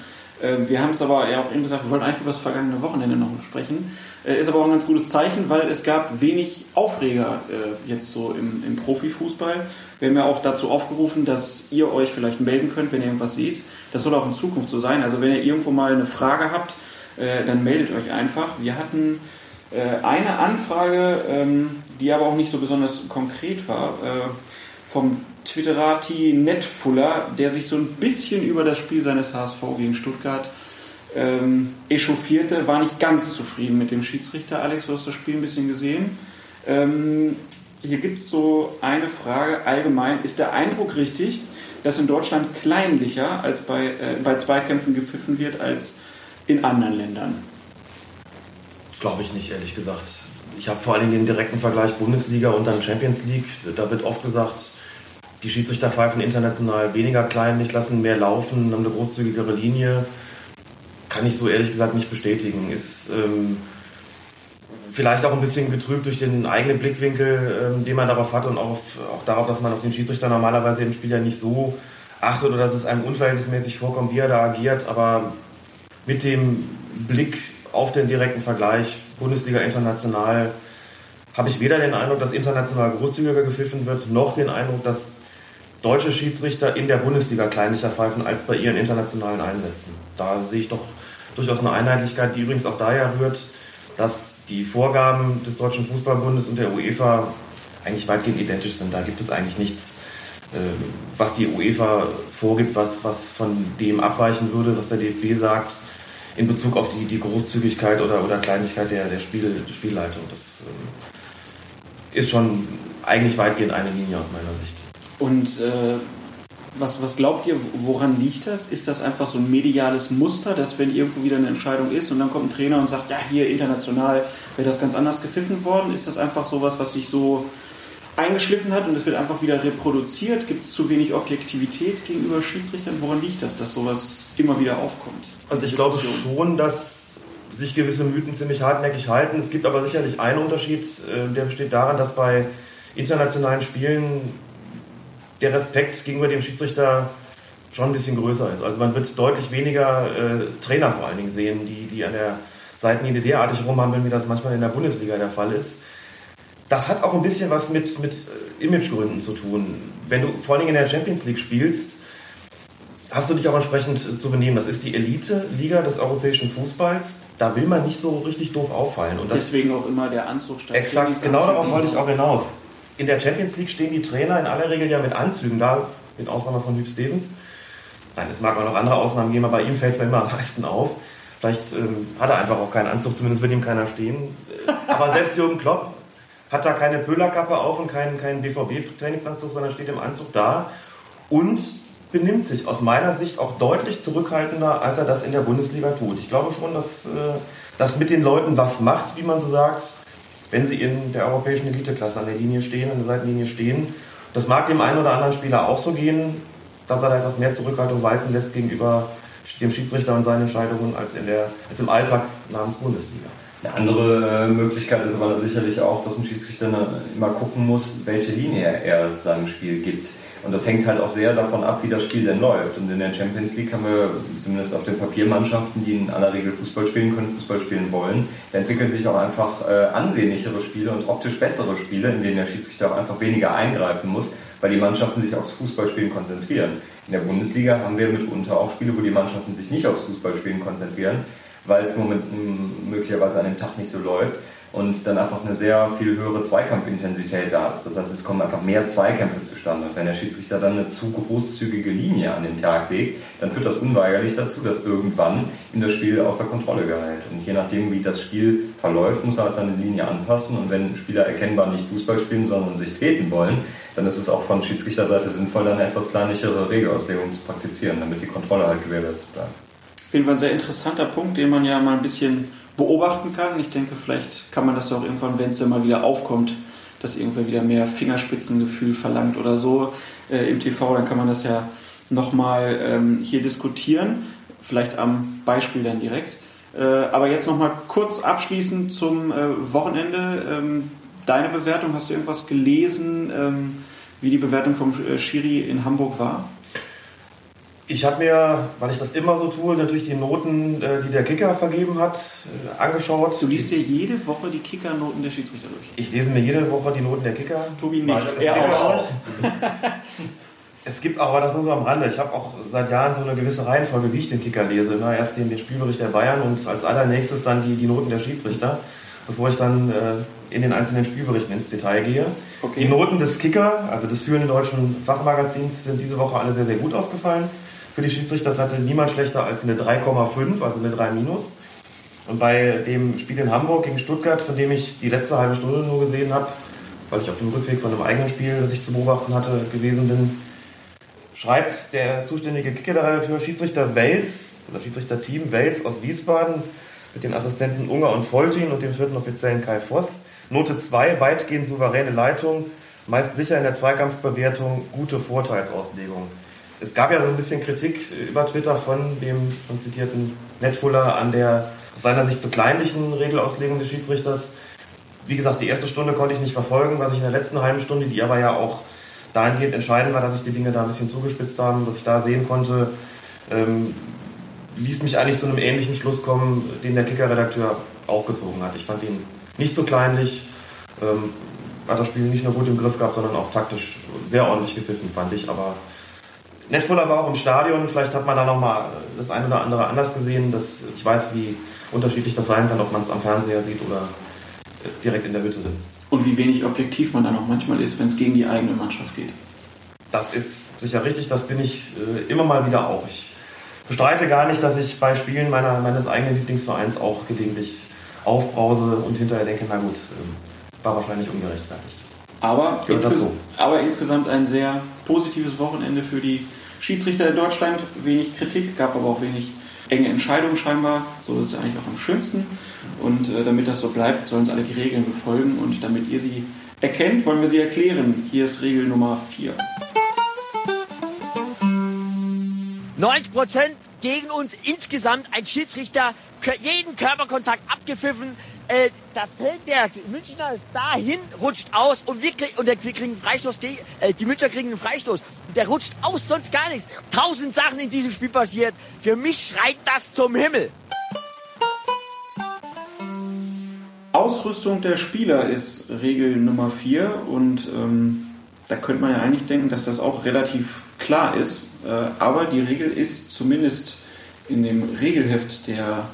Äh, wir haben es aber ja auch eben gesagt, wir wollten eigentlich über das vergangene Wochenende noch sprechen. Äh, ist aber auch ein ganz gutes Zeichen, weil es gab wenig Aufreger äh, jetzt so im, im Profifußball. Wir haben ja auch dazu aufgerufen, dass ihr euch vielleicht melden könnt, wenn ihr irgendwas seht. Das soll auch in Zukunft so sein. Also wenn ihr irgendwo mal eine Frage habt, dann meldet euch einfach. Wir hatten eine Anfrage, ähm, die aber auch nicht so besonders konkret war, vom Twitterati Netfuller, der sich so ein bisschen über das Spiel seines HSV gegen Stuttgart ähm, echauffierte, war nicht ganz zufrieden mit dem Schiedsrichter. Alex, du hast das Spiel ein bisschen gesehen. Ähm, hier gibt es so eine Frage allgemein. Ist der Eindruck richtig, dass in Deutschland kleinlicher als bei, äh, bei Zweikämpfen gepfiffen wird als in anderen Ländern? Glaube ich nicht, ehrlich gesagt. Ich habe vor allem den direkten Vergleich Bundesliga und dann Champions League. Da wird oft gesagt, die Schiedsrichter pfeifen international weniger kleinlich, lassen mehr laufen, haben eine großzügigere Linie. Kann ich so ehrlich gesagt nicht bestätigen. Ist ähm, vielleicht auch ein bisschen getrübt durch den eigenen Blickwinkel, ähm, den man darauf hat und auch, auf, auch darauf, dass man auf den Schiedsrichter normalerweise im Spiel ja nicht so achtet oder dass es einem unverhältnismäßig vorkommt, wie er da agiert. Aber mit dem Blick auf den direkten Vergleich Bundesliga international habe ich weder den Eindruck, dass international großzügiger gepfiffen wird, noch den Eindruck, dass deutsche Schiedsrichter in der Bundesliga kleinlicher pfeifen als bei ihren internationalen Einsätzen. Da sehe ich doch durchaus eine Einheitlichkeit, die übrigens auch daher rührt, dass die Vorgaben des Deutschen Fußballbundes und der UEFA eigentlich weitgehend identisch sind. Da gibt es eigentlich nichts, äh, was die UEFA vorgibt, was, was von dem abweichen würde, was der DFB sagt, in Bezug auf die, die Großzügigkeit oder, oder Kleinlichkeit der, der, Spiel, der Spielleitung. Das äh, ist schon eigentlich weitgehend eine Linie aus meiner Sicht. Und äh, was, was glaubt ihr, woran liegt das? Ist das einfach so ein mediales Muster, dass wenn irgendwo wieder eine Entscheidung ist und dann kommt ein Trainer und sagt, ja, hier international wäre das ganz anders gepfiffen worden? Ist das einfach sowas, was sich so eingeschliffen hat und es wird einfach wieder reproduziert? Gibt es zu wenig Objektivität gegenüber Schiedsrichtern? Woran liegt das, dass sowas immer wieder aufkommt? Also ich glaube schon, dass sich gewisse Mythen ziemlich hartnäckig halten. Es gibt aber sicherlich einen Unterschied, äh, der besteht daran, dass bei internationalen Spielen der Respekt gegenüber dem Schiedsrichter schon ein bisschen größer ist. Also man wird deutlich weniger äh, Trainer vor allen Dingen sehen, die, die an der Seitenlinie derartig rumhandeln, wie das manchmal in der Bundesliga der Fall ist. Das hat auch ein bisschen was mit, mit äh, Imagegründen zu tun. Wenn du vor allen Dingen in der Champions League spielst, hast du dich auch entsprechend zu benehmen. Das ist die Elite-Liga des europäischen Fußballs. Da will man nicht so richtig doof auffallen. Und Deswegen auch immer der Anzug statt Exakt, genau darauf wollte ich auch hinaus in der Champions League stehen die Trainer in aller Regel ja mit Anzügen da, mit Ausnahme von Hugh Stevens. Nein, es mag auch noch andere Ausnahmen geben, aber bei ihm fällt es mir immer am meisten auf. Vielleicht ähm, hat er einfach auch keinen Anzug, zumindest wird ihm keiner stehen. Äh, aber selbst Jürgen Klopp hat da keine Pöhlerkappe auf und keinen, keinen BVB-Trainingsanzug, sondern steht im Anzug da und benimmt sich aus meiner Sicht auch deutlich zurückhaltender, als er das in der Bundesliga tut. Ich glaube schon, dass äh, das mit den Leuten was macht, wie man so sagt, wenn sie in der europäischen Eliteklasse an der Linie stehen, an der Seitenlinie stehen. Das mag dem einen oder anderen Spieler auch so gehen, dass er da etwas mehr Zurückhaltung walten lässt gegenüber dem Schiedsrichter und seinen Entscheidungen als, in der, als im Alltag namens Bundesliga. Eine andere äh, Möglichkeit ist aber sicherlich auch, dass ein Schiedsrichter immer gucken muss, welche Linie er seinem Spiel gibt. Und das hängt halt auch sehr davon ab, wie das Spiel denn läuft. Und in der Champions League haben wir zumindest auf den Papiermannschaften, die in aller Regel Fußball spielen können, Fußball spielen wollen, da entwickeln sich auch einfach äh, ansehnlichere Spiele und optisch bessere Spiele, in denen der Schiedsrichter auch einfach weniger eingreifen muss, weil die Mannschaften sich aufs Fußballspielen konzentrieren. In der Bundesliga haben wir mitunter auch Spiele, wo die Mannschaften sich nicht aufs Fußballspielen konzentrieren, weil es möglicherweise an dem Tag nicht so läuft und dann einfach eine sehr viel höhere Zweikampfintensität da ist. Das heißt, es kommen einfach mehr Zweikämpfe zustande. Und wenn der Schiedsrichter dann eine zu großzügige Linie an den Tag legt, dann führt das unweigerlich dazu, dass irgendwann ihm das Spiel außer Kontrolle gerät. Und je nachdem, wie das Spiel verläuft, muss er halt seine Linie anpassen. Und wenn Spieler erkennbar nicht Fußball spielen, sondern sich treten wollen, dann ist es auch von Schiedsrichterseite sinnvoll, eine etwas kleinlichere Regelauslegung zu praktizieren, damit die Kontrolle halt gewährleistet bleibt. Auf jeden Fall ein sehr interessanter Punkt, den man ja mal ein bisschen beobachten kann. Ich denke, vielleicht kann man das auch irgendwann, wenn es dann mal wieder aufkommt, dass irgendwer wieder mehr Fingerspitzengefühl verlangt oder so äh, im TV, dann kann man das ja nochmal ähm, hier diskutieren. Vielleicht am Beispiel dann direkt. Äh, aber jetzt nochmal kurz abschließend zum äh, Wochenende. Ähm, deine Bewertung, hast du irgendwas gelesen, ähm, wie die Bewertung vom äh, Schiri in Hamburg war? Ich habe mir, weil ich das immer so tue, natürlich die Noten, äh, die der Kicker vergeben hat, äh, angeschaut. Du liest dir jede Woche die Kicker-Noten der Schiedsrichter durch. Ich lese mir jede Woche die Noten der Kicker. Tobi nicht, er auch. durch. Es gibt aber, das nur so am Rande, ich habe auch seit Jahren so eine gewisse Reihenfolge, wie ich den Kicker lese. Ne? Erst den, den Spielbericht der Bayern und als allernächstes dann die, die Noten der Schiedsrichter, bevor ich dann äh, in den einzelnen Spielberichten ins Detail gehe. Okay. Die Noten des Kicker, also des führenden deutschen Fachmagazins, sind diese Woche alle sehr, sehr gut ausgefallen. Für die Schiedsrichter hatte niemand schlechter als eine 3,5, also eine 3 minus. Und bei dem Spiel in Hamburg gegen Stuttgart, von dem ich die letzte halbe Stunde nur gesehen habe, weil ich auf dem Rückweg von einem eigenen Spiel, das ich zu beobachten hatte, gewesen bin, schreibt der zuständige Kicker-Redakteur Schiedsrichter Wels, oder Schiedsrichter-Team Wels aus Wiesbaden mit den Assistenten Unger und Foltin und dem vierten Offiziellen Kai Voss. Note 2, weitgehend souveräne Leitung, meist sicher in der Zweikampfbewertung, gute Vorteilsauslegung. Es gab ja so ein bisschen Kritik über Twitter von dem schon zitierten Netfuller an der aus seiner Sicht zu kleinlichen Regelauslegung des Schiedsrichters. Wie gesagt, die erste Stunde konnte ich nicht verfolgen, was ich in der letzten halben Stunde, die aber ja auch dahingehend entscheidend war, dass sich die Dinge da ein bisschen zugespitzt haben, dass ich da sehen konnte, ähm, ließ mich eigentlich zu einem ähnlichen Schluss kommen, den der Kicker-Redakteur auch gezogen hat. Ich fand ihn nicht so kleinlich, ähm, hat das Spiel nicht nur gut im Griff gehabt, sondern auch taktisch sehr ordentlich gepfiffen, fand ich. Aber Netfuller war auch im Stadion, vielleicht hat man da nochmal das eine oder andere anders gesehen. Das, ich weiß, wie unterschiedlich das sein kann, ob man es am Fernseher sieht oder äh, direkt in der Hütte. Und wie wenig objektiv man dann auch manchmal ist, wenn es gegen die eigene Mannschaft geht. Das ist sicher richtig, das bin ich äh, immer mal wieder auch. Ich bestreite gar nicht, dass ich bei Spielen meiner, meines eigenen Lieblingsvereins auch gelegentlich aufbrause und hinterher denke, na gut, äh, war wahrscheinlich ungerechtfertigt. Aber, insges aber insgesamt ein sehr positives Wochenende für die Schiedsrichter in Deutschland. Wenig Kritik, gab aber auch wenig enge Entscheidungen scheinbar. So ist es eigentlich auch am schönsten. Und äh, damit das so bleibt, sollen uns alle die Regeln befolgen. Und damit ihr sie erkennt, wollen wir sie erklären. Hier ist Regel Nummer 4. 90 Prozent gegen uns insgesamt ein Schiedsrichter jeden Körperkontakt abgepfiffen. Äh, da fällt der Münchner dahin, rutscht aus und wir, krieg, und der, wir kriegen einen Freistoß. gegen- Äh, die Münchner kriegen einen Freistoß. Der rutscht aus, sonst gar nichts. Tausend Sachen in diesem Spiel passiert. Für mich schreit das zum Himmel. Ausrüstung der Spieler ist Regel Nummer 4 und ähm, da könnte man ja eigentlich denken, dass das auch relativ klar ist, äh, aber die Regel ist zumindest in dem Regelheft der,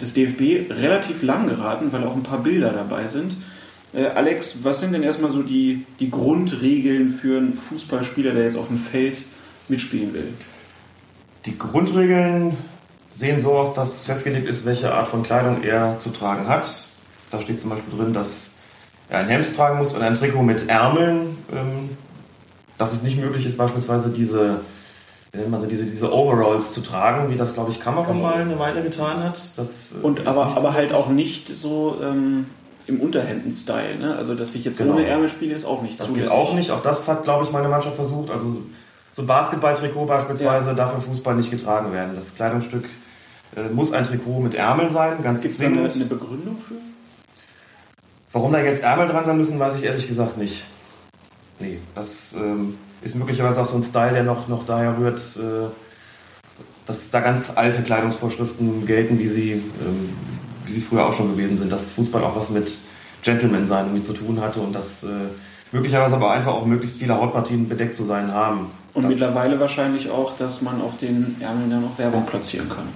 des DFB relativ lang geraten, weil auch ein paar Bilder dabei sind. Äh, Alex, was sind denn erstmal so die, die Grundregeln für einen Fußballspieler, der jetzt auf dem Feld mitspielen will? Die Grundregeln sehen so aus, dass festgelegt ist, welche Art von Kleidung er zu tragen hat. Da steht zum Beispiel drin, dass er ein Hemd tragen muss und ein Trikot mit Ärmeln. Ähm, dass es nicht möglich ist, beispielsweise diese, nennt man sie, diese, diese Overalls zu tragen, wie das, glaube ich, Kamerun mal eine Weile getan hat. Das, äh, Und aber, aber so halt auch nicht so ähm, im Unterhemden-Style. Ne? Also, dass ich jetzt Genau. ohne Ärmel spiele, ist auch nicht Das zulässig. geht auch nicht. Auch das hat, glaube ich, meine Mannschaft versucht. Also so ein Basketballtrikot beispielsweise darf im Fußball nicht getragen werden. Das Kleidungsstück äh, muss ein Trikot mit Ärmeln sein, ganz Gibt es da eine, eine Begründung für? Warum da jetzt Ärmel dran sein müssen, weiß ich ehrlich gesagt nicht. Nee, das ähm, ist möglicherweise auch so ein Style, der noch, noch daher rührt, äh, dass da ganz alte Kleidungsvorschriften gelten, wie sie, ähm, wie sie früher auch schon gewesen sind, dass Fußball auch was mit Gentleman sein irgendwie zu tun hatte und dass äh, möglicherweise aber einfach auch möglichst viele Hautpartien bedeckt zu sein haben. Und das, mittlerweile wahrscheinlich auch, dass man auf den Ärmeln dann noch Werbung platzieren kann.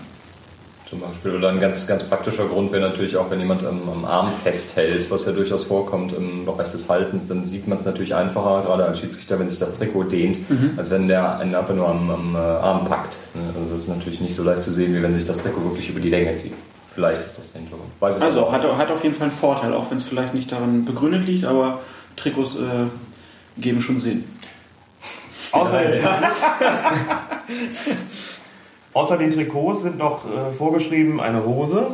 Zum Beispiel. Oder ein ganz, ganz praktischer Grund wäre natürlich auch, wenn jemand am, am Arm festhält, was ja durchaus vorkommt im Bereich des Haltens, dann sieht man es natürlich einfacher, gerade als Schiedsrichter, wenn sich das Trikot dehnt, als wenn der einen einfach nur am, am äh, Arm packt. Ne? Also das ist natürlich nicht so leicht zu sehen, wie wenn sich das Trikot wirklich über die Länge zieht. Vielleicht ist das der Hintergrund. Weiß Also hat, hat auf jeden Fall einen Vorteil, auch wenn es vielleicht nicht daran begründet liegt, aber Trikots äh, geben schon Sinn. Außer, den, *laughs* außer den Trikots sind noch äh, vorgeschrieben eine Hose,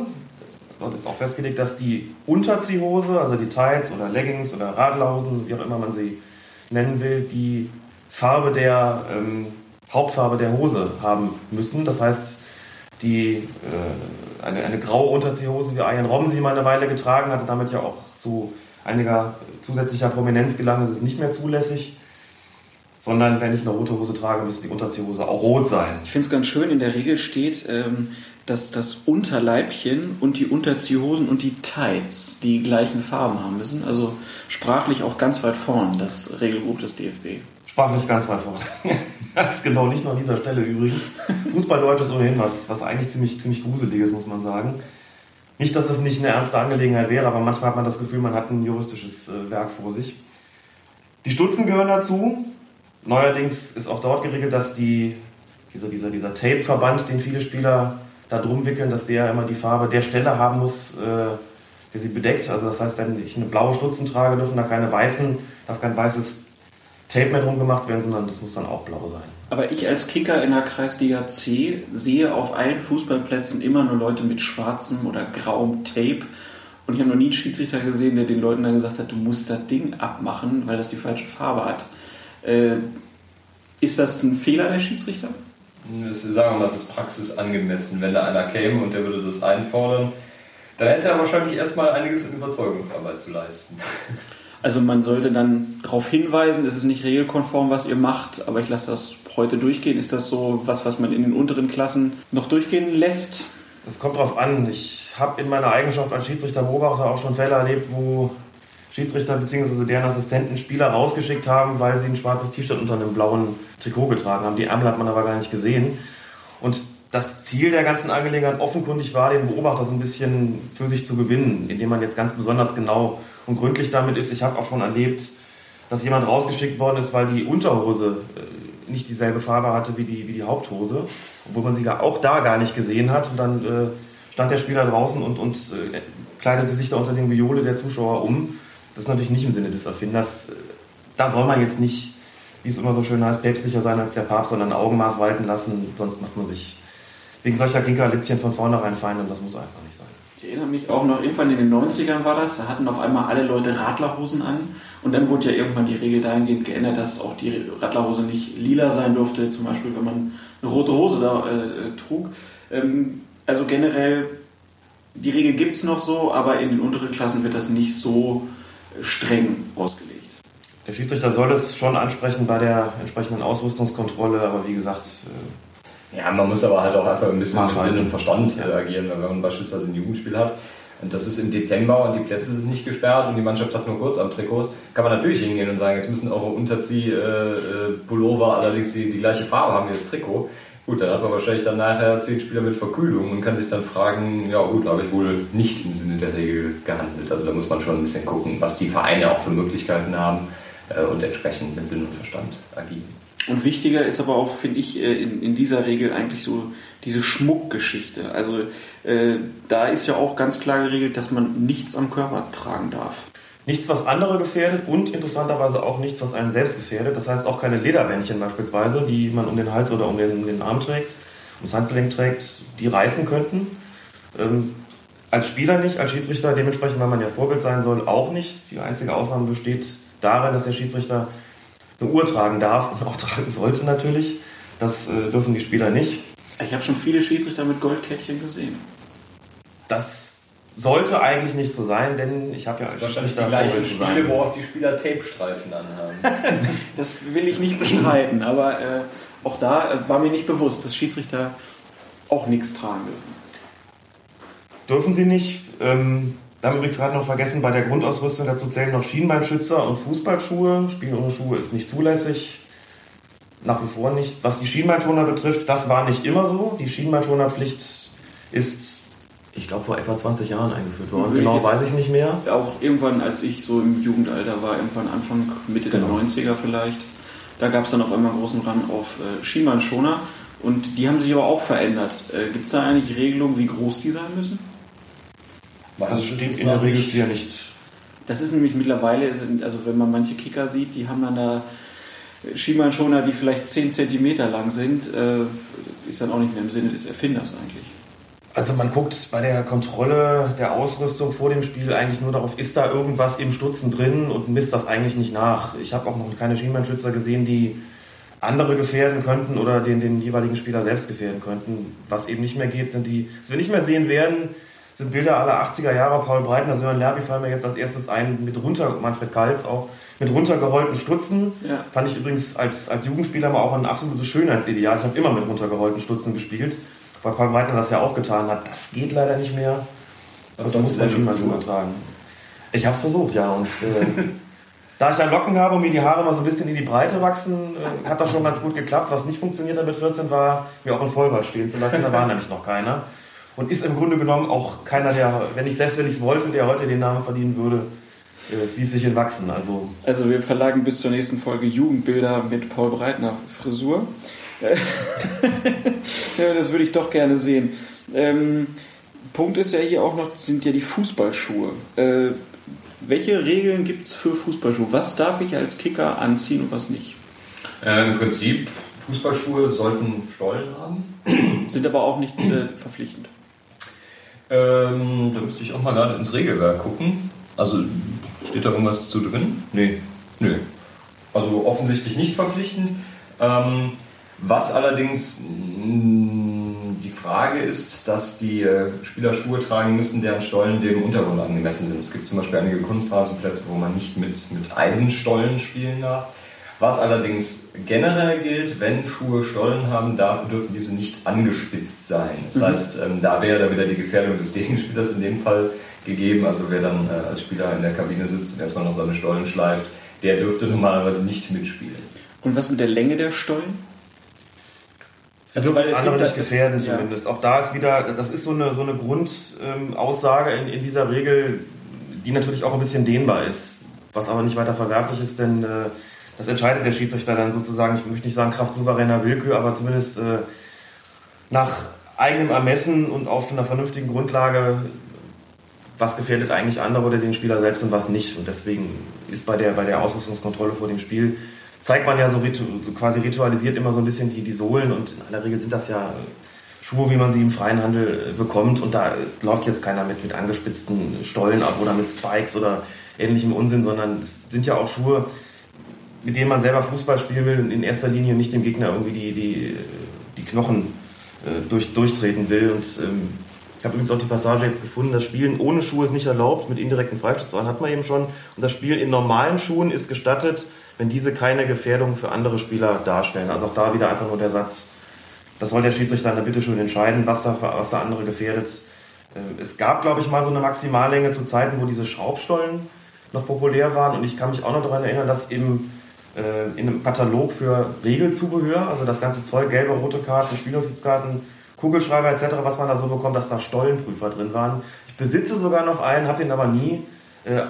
dort ist auch festgelegt, dass die Unterziehhose, also die Tights oder Leggings oder Radlausen, wie auch immer man sie nennen will, die Farbe der ähm, Hauptfarbe der Hose haben müssen. Das heißt, die, äh, eine, eine graue Unterziehhose, wie Ian Robben sie mal eine Weile getragen hatte, damit ja auch zu einiger zusätzlicher Prominenz gelangt, ist es nicht mehr zulässig. Sondern wenn ich eine rote Hose trage, müsste die Unterziehhose auch rot sein. Ich finde es ganz schön, in der Regel steht, ähm, dass das Unterleibchen und die Unterziehhosen und die Tights die gleichen Farben haben müssen. Also sprachlich auch ganz weit vorn, das Regelbuch des DFB. Sprachlich ganz weit vorn. *laughs* ganz genau, nicht nur an dieser Stelle übrigens. Fußballdeutsch ist ohnehin was, was eigentlich ziemlich, ziemlich gruseliges, muss man sagen. Nicht, dass es nicht eine ernste Angelegenheit wäre, aber manchmal hat man das Gefühl, man hat ein juristisches äh, Werk vor sich. Die Stutzen gehören dazu. Neuerdings ist auch dort geregelt, dass die, dieser, dieser, dieser Tape-Verband, den viele Spieler da drum wickeln, dass der immer die Farbe der Stelle haben muss, äh, die sie bedeckt. Also das heißt, wenn ich eine blaue Stutzen trage, dürfen da keine weißen, darf kein weißes Tape mehr drum gemacht werden, sondern das muss dann auch blau sein. Aber ich als Kicker in der Kreisliga C sehe auf allen Fußballplätzen immer nur Leute mit schwarzem oder grauem Tape. Und ich habe noch nie einen Schiedsrichter gesehen, der den Leuten dann gesagt hat, du musst das Ding abmachen, weil das die falsche Farbe hat. Äh, ist das ein Fehler der Schiedsrichter? Das, sagen wir mal, das ist praxisangemessen. Wenn da einer käme und der würde das einfordern, dann hätte er wahrscheinlich erstmal einiges in Überzeugungsarbeit zu leisten. *laughs* Also man sollte dann darauf hinweisen, es ist nicht regelkonform, was ihr macht, aber ich lasse das heute durchgehen. Ist das so was, was man in den unteren Klassen noch durchgehen lässt? Das kommt drauf an. Ich habe in meiner Eigenschaft als Schiedsrichterbeobachter auch schon Fälle erlebt, wo Schiedsrichter bzw. deren Assistenten Spieler rausgeschickt haben, weil sie ein schwarzes T-Shirt unter einem blauen Trikot getragen haben. Die Ärmel hat man aber gar nicht gesehen. Und das Ziel der ganzen Angelegenheit offenkundig war, den Beobachter so ein bisschen für sich zu gewinnen, indem man jetzt ganz besonders genau und gründlich damit ist. Ich habe auch schon erlebt, dass jemand rausgeschickt worden ist, weil die Unterhose äh, nicht dieselbe Farbe hatte wie die, wie die Haupthose, obwohl man sie auch da gar nicht gesehen hat. Und dann äh, stand der Spieler draußen und, und äh, kleidete sich da unter den Viole der Zuschauer um. Das ist natürlich nicht im Sinne des Erfinders. Da soll man jetzt nicht, wie es immer so schön heißt, päpstlicher sein als der Papst, sondern Augenmaß walten lassen, sonst macht man sich wegen solcher Kinkerlitzchen von vornherein Feinde und das muss einfach nicht sein. Ich erinnere mich auch noch, irgendwann in den 90ern war das, da hatten auf einmal alle Leute Radlerhosen an und dann wurde ja irgendwann die Regel dahingehend geändert, dass auch die Radlerhose nicht lila sein durfte, zum Beispiel wenn man eine rote Hose da äh, trug. Ähm, also generell, die Regel gibt es noch so, aber in den unteren Klassen wird das nicht so streng ausgelegt. Der Schiedsrichter soll es schon ansprechen bei der entsprechenden Ausrüstungskontrolle, aber wie gesagt. Äh, ja, man muss aber halt auch einfach ein bisschen mit Sinn und Verstand ja. reagieren, wenn man beispielsweise ein Jugendspiel hat. Und das ist im Dezember und die Plätze sind nicht gesperrt und die Mannschaft hat nur kurz am Trikots, kann man natürlich hingehen und sagen, jetzt müssen eure Unterzieh-Pullover äh, allerdings die, die gleiche Farbe haben wie das Trikot. Gut, dann hat man wahrscheinlich dann nachher zehn Spieler mit Verkühlung und kann sich dann fragen, ja gut, habe ich wohl nicht im Sinne der Regel gehandelt. Also da muss man schon ein bisschen gucken, was die Vereine auch für Möglichkeiten haben äh, und entsprechend mit Sinn und Verstand agieren. Und wichtiger ist aber auch, finde ich, äh, in, in, dieser Regel eigentlich so diese Schmuckgeschichte. Also äh, da ist ja auch ganz klar geregelt, dass man nichts am Körper tragen darf. Nichts, was andere gefährdet und interessanterweise auch nichts, was einen selbst gefährdet. Das heißt auch keine Lederbändchen beispielsweise, die man um den Hals oder um den, um den Arm trägt, ums Handgelenk trägt, die reißen könnten. Ähm, als Spieler nicht, als Schiedsrichter dementsprechend, weil man ja Vorbild sein soll, auch nicht. Die einzige Ausnahme besteht darin, dass der Schiedsrichter eine Uhr tragen darf und auch *laughs* tragen sollte natürlich. Das äh, dürfen die Spieler nicht. Ich habe schon viele Schiedsrichter mit Goldkettchen gesehen. Das sollte eigentlich nicht so sein, denn ich habe ja als wahrscheinlich die gleichen Spiele, wo auch die Spieler Tape-Streifen anhaben. *laughs* das will ich nicht bestreiten, aber äh, auch da äh, war mir nicht bewusst, dass Schiedsrichter auch nichts tragen dürfen. Dürfen sie nicht. Ähm, wir haben übrigens gerade noch vergessen, bei der Grundausrüstung dazu zählen noch Schienbeinschützer und Fußballschuhe. Spielen ohne Schuhe ist nicht zulässig. Nach wie vor nicht. Was die Schienbeinschoner betrifft, das war nicht immer so. Die Schienbeinschonerpflicht ist ich glaube, vor etwa 20 Jahren eingeführt worden. Genau, weiß ich nicht mehr. Auch irgendwann, als ich so im Jugendalter war, irgendwann Anfang, Mitte genau. der 90er vielleicht, da gab es dann auf einmal einen großen Rang auf äh, Schienbeinschoner. Und die haben sich aber auch verändert. Äh, Gibt es da eigentlich Regelungen, wie groß die sein müssen? Das steht in der Regel ja nicht. Das ist nämlich mittlerweile, also wenn man manche Kicker sieht, die haben dann da Schienbeinschoner, die vielleicht 10 cm lang sind, äh, ist dann auch nicht mehr im Sinne des Erfinders eigentlich. Also man guckt bei der Kontrolle der Ausrüstung vor dem Spiel eigentlich nur darauf, ist da irgendwas im Stutzen drin und misst das eigentlich nicht nach. Ich habe auch noch keine Schienbeinschützer gesehen, die andere gefährden könnten oder den, den jeweiligen Spieler selbst gefährden könnten. Was eben nicht mehr geht, sind die, was wir nicht mehr sehen werden, sind Bilder aller 80er Jahre. Paul Breitner, Sören Lerby fallen mir jetzt als erstes ein, mit runter, Manfred Kalz auch, mit runtergerollten Stutzen. Ja. Fand ich übrigens als, als Jugendspieler mal auch ein absolutes Schönheitsideal. Ich habe immer mit runtergerollten Stutzen gespielt, weil Paul Breitner das ja auch getan hat. Das geht leider nicht mehr. Also da muss man schon mal übertragen. Ich habe es versucht, ja. Und äh, *laughs* da ich dann Locken habe und mir die Haare mal so ein bisschen in die Breite wachsen, äh, hat das schon ganz gut geklappt. Was nicht funktioniert hat mit 14 war, mir auch einen Vollbart stehen zu lassen. Da war nämlich noch keiner. Und ist im Grunde genommen auch keiner, der, wenn ich selbst wenn ich es wollte, der heute den Namen verdienen würde, äh, ließ sich entwachsen. Also Also wir verlagen bis zur nächsten Folge Jugendbilder mit Paul Breitner Frisur. *laughs* Ja, das würde ich doch gerne sehen. Ähm, Punkt ist ja hier auch noch, sind ja die Fußballschuhe. Äh, welche Regeln gibt es für Fußballschuhe? Was darf ich als Kicker anziehen und was nicht? Äh, Im Prinzip, Fußballschuhe sollten Stollen haben. *clears throat* Sind aber auch nicht äh, verpflichtend. Ähm, da müsste ich auch mal gerade ins Regelwerk gucken. Also steht da irgendwas zu drin? Nee. Nö. Also offensichtlich nicht verpflichtend. Ähm, was allerdings mh, die Frage ist, dass die äh, Spieler Schuhe tragen müssen, deren Stollen dem Untergrund angemessen sind. Es gibt zum Beispiel einige Kunstrasenplätze, wo man nicht mit, mit Eisenstollen spielen darf. Was allerdings generell gilt, wenn Schuhe Stollen haben, darf, dürfen diese nicht angespitzt sein. Das Mhm. heißt, ähm, da wäre dann wieder die Gefährdung des *laughs* Gegenspielers in dem Fall gegeben. Also wer dann äh, als Spieler in der Kabine sitzt und erstmal noch seine Stollen schleift, der dürfte normalerweise nicht mitspielen. Und was mit der Länge der Stollen? Sie dürfen weil andere nicht gefährden ja. zumindest. Auch da ist wieder, das ist so eine, so eine Grundaussage in, in dieser Regel, die natürlich auch ein bisschen dehnbar ist, was aber nicht weiter verwerflich ist, denn äh, das entscheidet der Schiedsrichter dann sozusagen, ich möchte nicht sagen Kraft souveräner Willkür, aber zumindest äh, nach eigenem Ermessen und auf einer vernünftigen Grundlage, was gefährdet eigentlich andere oder den Spieler selbst und was nicht. Und deswegen ist bei der, bei der Ausrüstungskontrolle vor dem Spiel, zeigt man ja so, ritu so quasi ritualisiert immer so ein bisschen die, die Sohlen und in aller Regel sind das ja Schuhe, wie man sie im freien Handel äh, bekommt und da äh, läuft jetzt keiner mit, mit angespitzten Stollen ab oder mit Spikes oder ähnlichem Unsinn, sondern es sind ja auch Schuhe, mit denen man selber Fußball spielen will und in erster Linie nicht dem Gegner irgendwie die, die, die Knochen äh, durch, durchtreten will. Und ähm, ich habe übrigens auch die Passage jetzt gefunden, das Spielen ohne Schuhe ist nicht erlaubt, mit indirekten Freistoßzahlen hat man eben schon. Und das Spielen in normalen Schuhen ist gestattet, wenn diese keine Gefährdung für andere Spieler darstellen. Also auch da wieder einfach nur der Satz, das soll der Schiedsrichter dann bitte schön entscheiden, was da, was da andere gefährdet. Ähm, Es gab, glaube ich, mal so eine Maximallänge zu Zeiten, wo diese Schraubstollen noch populär waren. Und ich kann mich auch noch daran erinnern, dass im, äh, in einem Katalog für Regelzubehör, also das ganze Zeug, gelbe, rote Karten, Spielnotizkarten, Kugelschreiber etc., was man da so bekommt, dass da Stollenprüfer drin waren. Ich besitze sogar noch einen, habe den aber nie äh,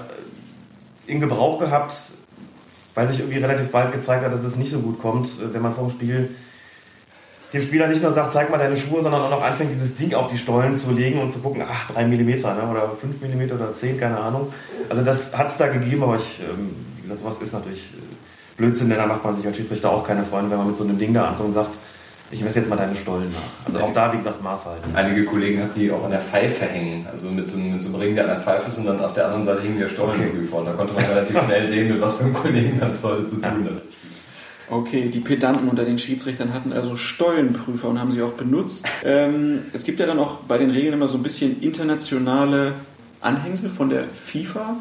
in Gebrauch gehabt, weil sich irgendwie relativ bald gezeigt hat, dass es nicht so gut kommt, äh, wenn man vom Spiel dem Spieler nicht nur sagt, zeig mal deine Schuhe, sondern auch noch anfängt, dieses Ding auf die Stollen zu legen und zu gucken, ach, 3 mm ne, oder 5 mm oder 10, keine Ahnung. Also das hat es da gegeben, aber ich, ähm, wie gesagt, sowas ist natürlich äh, Blödsinn, denn da macht man sich als Schiedsrichter auch keine Freunde, wenn man mit so einem Ding da ankommt und sagt, ich messe jetzt mal deine Stollen nach. Also auch da, wie gesagt, Maß halten. Einige Kollegen hatten die auch an der Pfeife hängen, also mit so, einem- mit so einem Ring, der an der Pfeife ist und dann auf der anderen Seite hing der Stollenprüfer. Und da konnte man relativ schnell sehen, mit was für einem Kollegen das heute zu tun hat. Okay, die Pedanten unter den Schiedsrichtern hatten also Stollenprüfer und haben sie auch benutzt. Ähm, es gibt ja dann auch bei den Regeln immer so ein bisschen internationale Anhängsel von der FIFA.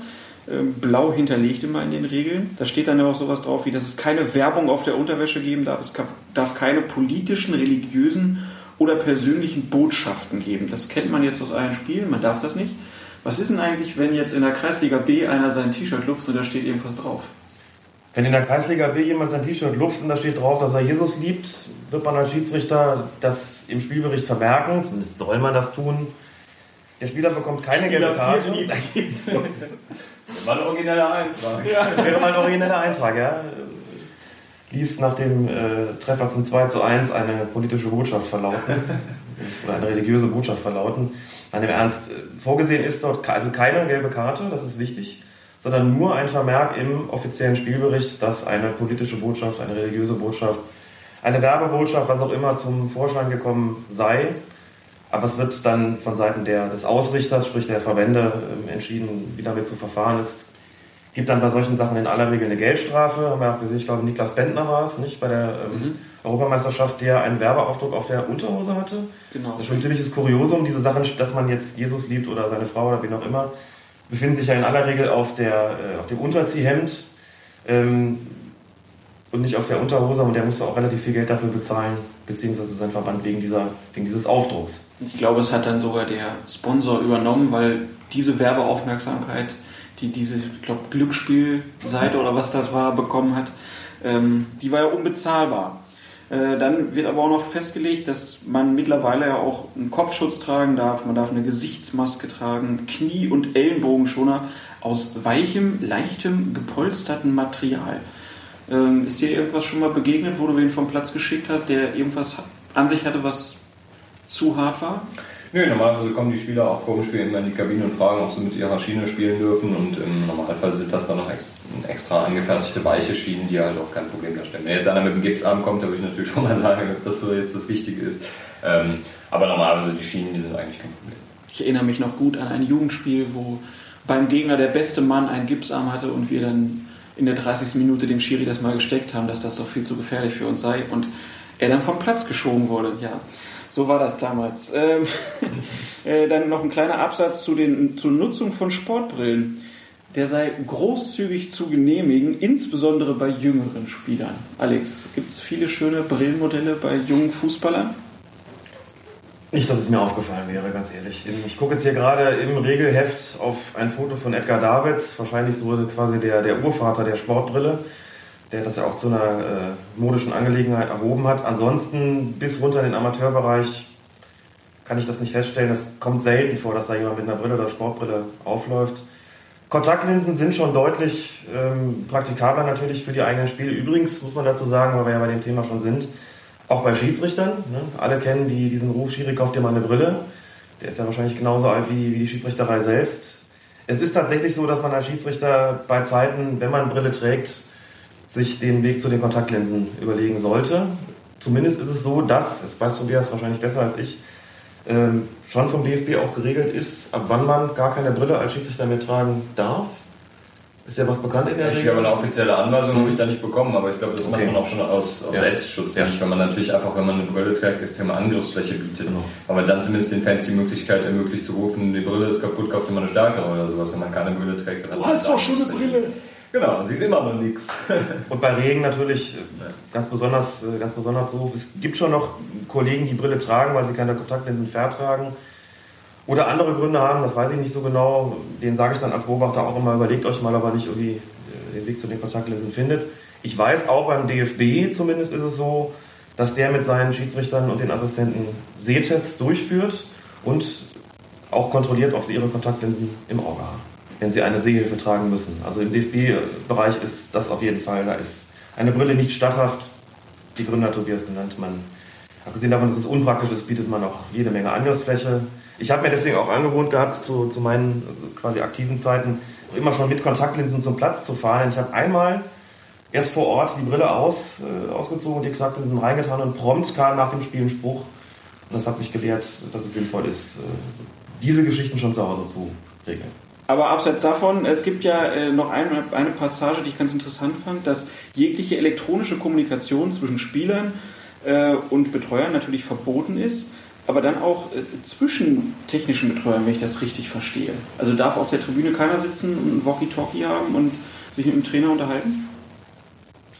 Ähm, blau hinterlegt immer in den Regeln. Da steht dann ja auch sowas drauf, wie dass es keine Werbung auf der Unterwäsche geben darf. Es darf keine politischen, religiösen oder persönlichen Botschaften geben. Das kennt man jetzt aus allen Spielen, man darf das nicht. Was ist denn eigentlich, wenn jetzt in der Kreisliga B einer sein T-Shirt lupft und da steht irgendwas drauf? Wenn in der Kreisliga B jemand sein T-Shirt luft und da steht drauf, dass er Jesus liebt, wird man als Schiedsrichter das im Spielbericht vermerken, zumindest soll man das tun. Der Spieler bekommt keine gelbe Karte. *laughs* *laughs* Das war ein origineller Eintrag. Das wäre mal ein origineller Eintrag, ja. Ließ nach dem äh, Treffer zum 2 zu 1 eine politische Botschaft verlauten. *laughs* oder eine religiöse Botschaft verlauten. Nein, im Ernst, vorgesehen ist dort also keine gelbe Karte, das ist wichtig, sondern nur ein Vermerk im offiziellen Spielbericht, dass eine politische Botschaft, eine religiöse Botschaft, eine Werbebotschaft, was auch immer zum Vorschein gekommen sei. Aber es wird dann von Seiten der, des Ausrichters, sprich der Verbände, ähm, entschieden, wie damit zu verfahren ist. Es gibt dann bei solchen Sachen in aller Regel eine Geldstrafe. Haben wir auch gesehen, ich glaube, Niklas Bentner war es, nicht? Bei der ähm, mhm. Europameisterschaft, der einen Werbeaufdruck auf der Unterhose hatte. Genau. Das ist schon ein ziemliches Kuriosum. Diese Sachen, dass man jetzt Jesus liebt oder seine Frau oder wen auch immer, befinden sich ja in aller Regel auf, der, äh, auf dem Unterziehhemd ähm, und nicht auf der Unterhose. Und der musste auch relativ viel Geld dafür bezahlen, beziehungsweise sein Verband wegen, dieser, wegen dieses Aufdrucks. Ich glaube, es hat dann sogar der Sponsor übernommen, weil diese Werbeaufmerksamkeit, die diese, ich glaube, Glücksspielseite oder was das war, bekommen hat, ähm, die war ja unbezahlbar. Äh, dann wird aber auch noch festgelegt, dass man mittlerweile ja auch einen Kopfschutz tragen darf, man darf eine Gesichtsmaske tragen, Knie- und Ellenbogenschoner aus weichem, leichtem, gepolsterten Material. Ähm, ist dir irgendwas schon mal begegnet, wo du wen vom Platz geschickt hast, der irgendwas an sich hatte, was zu hart war? Nö, normalerweise kommen die Spieler auch vor dem Spiel immer in die Kabine und fragen, ob sie mit ihrer Schiene spielen dürfen. Und im Normalfall sind das dann noch extra angefertigte weiche Schienen, die halt auch kein Problem darstellen. Wenn jetzt einer mit dem Gipsarm kommt, dann würde ich natürlich schon mal *laughs* sagen, dass das jetzt das Wichtige ist. Ähm, aber normalerweise die Schienen, die sind eigentlich kein Problem. Ich erinnere mich noch gut an ein Jugendspiel, wo beim Gegner der beste Mann einen Gipsarm hatte und wir dann in der 30. Minute dem Schiri das mal gesteckt haben, dass das doch viel zu gefährlich für uns sei und er dann vom Platz geschoben wurde. Ja, so war das damals. Ähm, *laughs* äh, dann noch ein kleiner Absatz zu den, zur Nutzung von Sportbrillen. Der sei großzügig zu genehmigen, insbesondere bei jüngeren Spielern. Alex, gibt es viele schöne Brillenmodelle bei jungen Fußballern? Nicht, dass es mir aufgefallen wäre, ganz ehrlich. Ich gucke jetzt hier gerade im Regelheft auf ein Foto von Edgar Davids, wahrscheinlich so quasi der, der Urvater der Sportbrille, der das ja auch zu einer äh, modischen Angelegenheit erhoben hat. Ansonsten bis runter in den Amateurbereich kann ich das nicht feststellen. Es kommt selten vor, dass da jemand mit einer Brille oder Sportbrille aufläuft. Kontaktlinsen sind schon deutlich ähm, praktikabler natürlich für die eigenen Spiele. Übrigens muss man dazu sagen, weil wir ja bei dem Thema schon sind, auch bei Schiedsrichtern. Ne? Alle kennen die, diesen Ruf, Schiri, kauft dir mal eine Brille. Der ist ja wahrscheinlich genauso alt wie, wie die Schiedsrichterei selbst. Es ist tatsächlich so, dass man als Schiedsrichter bei Zeiten, wenn man Brille trägt, sich den Weg zu den Kontaktlinsen überlegen sollte. Zumindest ist es so, dass, das weißt Tobias wahrscheinlich besser als ich, ähm, schon vom DFB auch geregelt ist, ab wann man gar keine Brille als Schiedsrichter mehr tragen darf. Ist ja was bekannt in der Regel? Ich glaube, eine offizielle Anweisung habe ich da nicht bekommen, aber ich glaube, das okay. macht man auch schon aus, aus ja. Selbstschutz. Ja. Nicht, weil man natürlich einfach, wenn man eine Brille trägt, das Thema Angriffsfläche bietet. Genau. Aber dann zumindest den Fans die Möglichkeit ermöglicht zu rufen, die Brille ist kaputt, kauft immer eine stärkere oder sowas. Wenn man keine Brille trägt, dann Du hast doch schon eine Brille! Genau, und sie ist immer noch nichts. *laughs* Und bei Regen natürlich äh, ganz besonders, äh, ganz besonders so. Es gibt schon noch Kollegen, die Brille tragen, weil sie keine Kontaktlinsen vertragen. Oder andere Gründe haben, das weiß ich nicht so genau. Den sage ich dann als Beobachter auch immer, überlegt euch mal, ob er nicht irgendwie äh, den Weg zu den Kontaktlinsen findet. Ich weiß auch beim DFB zumindest ist es so, dass der mit seinen Schiedsrichtern und den Assistenten Sehtests durchführt und auch kontrolliert, ob sie ihre Kontaktlinsen im Auge haben wenn sie eine Sehhilfe tragen müssen. Also im DFB-Bereich ist das auf jeden Fall. Da ist eine Brille nicht statthaft. Die Gründer hat Tobias genannt. Man, abgesehen davon, dass es unpraktisch ist, bietet man auch jede Menge Angriffsfläche. Ich habe mir deswegen auch angewohnt gehabt, zu, zu meinen quasi aktiven Zeiten immer schon mit Kontaktlinsen zum Platz zu fahren. Ich habe einmal erst vor Ort die Brille aus, äh, ausgezogen, die Kontaktlinsen reingetan und prompt kam nach dem Spiel ein Spruch. Und das hat mich gelehrt, dass es sinnvoll ist, äh, diese Geschichten schon zu Hause zu regeln. Aber abseits davon, es gibt ja äh, noch eine, eine Passage, die ich ganz interessant fand, dass jegliche elektronische Kommunikation zwischen Spielern äh, und Betreuern natürlich verboten ist, aber dann auch äh, zwischen technischen Betreuern, wenn ich das richtig verstehe. Also darf auf der Tribüne keiner sitzen und ein Walkie-Talkie haben und sich mit dem Trainer unterhalten?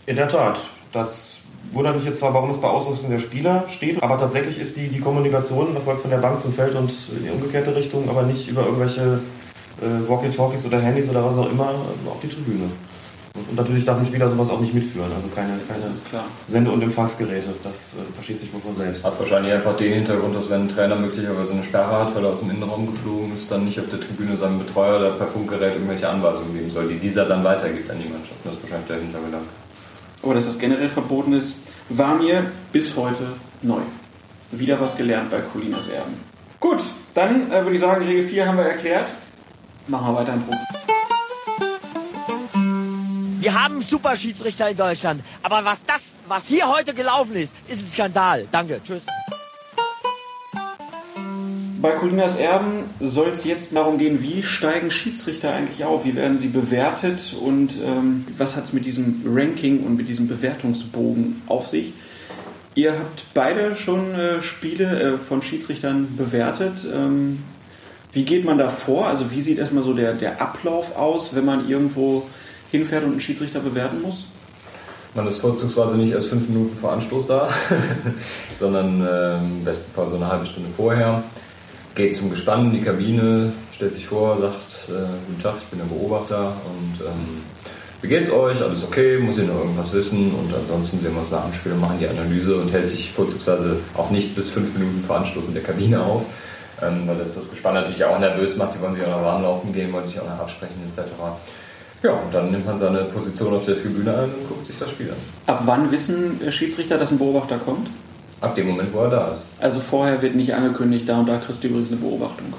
In der Tat. Das wundert mich jetzt zwar, warum es bei Ausrüstung der Spieler steht, aber tatsächlich ist die, die Kommunikation erfolgt von der Bank zum Feld und in die umgekehrte Richtung, aber nicht über irgendwelche äh, Walkie-Talkies oder Handys oder was auch immer auf die Tribüne. Und natürlich darf ein Spieler sowas auch nicht mitführen, also keine, keine Sende- und Empfangsgeräte. Das äh, versteht sich wohl von selbst. Hat wahrscheinlich einfach den Hintergrund, dass wenn ein Trainer möglicherweise eine Sperre hat, weil er aus dem Innenraum geflogen ist, dann nicht auf der Tribüne seinem Betreuer oder per Funkgerät irgendwelche Anweisungen geben soll, die dieser dann weitergibt an die Mannschaft. Das ist wahrscheinlich der Hintergedanke. Aber dass das generell verboten ist, war mir bis heute neu. Wieder was gelernt bei Colinas Erben. Gut, dann äh, würde ich sagen, Regel 4 haben wir erklärt. Machen wir weiter im Profi. Wir haben super Schiedsrichter in Deutschland. Aber was das, was hier heute gelaufen ist, ist ein Skandal. Danke. Tschüss. Bei Colinas Erben soll es jetzt darum gehen, wie steigen Schiedsrichter eigentlich auf? Wie werden sie bewertet und ähm, was hat es mit diesem Ranking und mit diesem Bewertungsbogen auf sich? Ihr habt beide schon äh, Spiele äh, von Schiedsrichtern bewertet. Ähm, wie geht man da vor? Also wie sieht erstmal so der, der Ablauf aus, wenn man irgendwo hinfährt und einen Schiedsrichter bewerten muss? Man ist vorzugsweise nicht erst fünf Minuten vor Anstoß da, *laughs* sondern äh, im besten Fall so eine halbe Stunde vorher. Geht zum Gespann in die Kabine, stellt sich vor, sagt, äh, guten Tag, ich bin der Beobachter und ähm, wie geht's euch? Alles okay? Muss ich noch irgendwas wissen? Und ansonsten sehen wir uns nach dem Spiel, machen die Analyse und hält sich vorzugsweise auch nicht bis fünf Minuten vor Anstoß in der Kabine auf, ähm, weil das das Gespann natürlich auch nervös macht. Die wollen sich auch noch warm laufen gehen, wollen sich auch noch absprechen etc. Ja, und dann nimmt man seine Position auf der Tribüne ein und guckt sich das Spiel an. Ab wann wissen Schiedsrichter, dass ein Beobachter kommt? Ab dem Moment, wo er da ist. Also vorher wird nicht angekündigt, da und da kriegst du übrigens eine Beobachtung.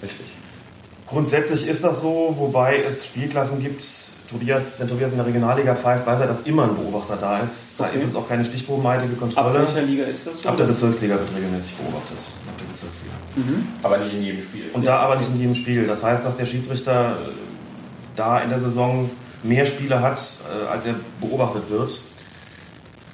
Richtig. Grundsätzlich ist das so, wobei es Spielklassen gibt. Tobias, wenn Tobias in der Regionalliga pfeift, weiß er, dass immer ein Beobachter da ist. Da Okay. ist es auch keine stichprobenartige Ab Kontrolle. welcher Liga ist das so? Ab der Bezirksliga wird regelmäßig beobachtet. Ab der Bezirksliga. Aber nicht in jedem Spiel. Und da aber nicht in jedem Spiel. Das heißt, dass der Schiedsrichter äh, da in der Saison mehr Spiele hat, äh, als er beobachtet wird.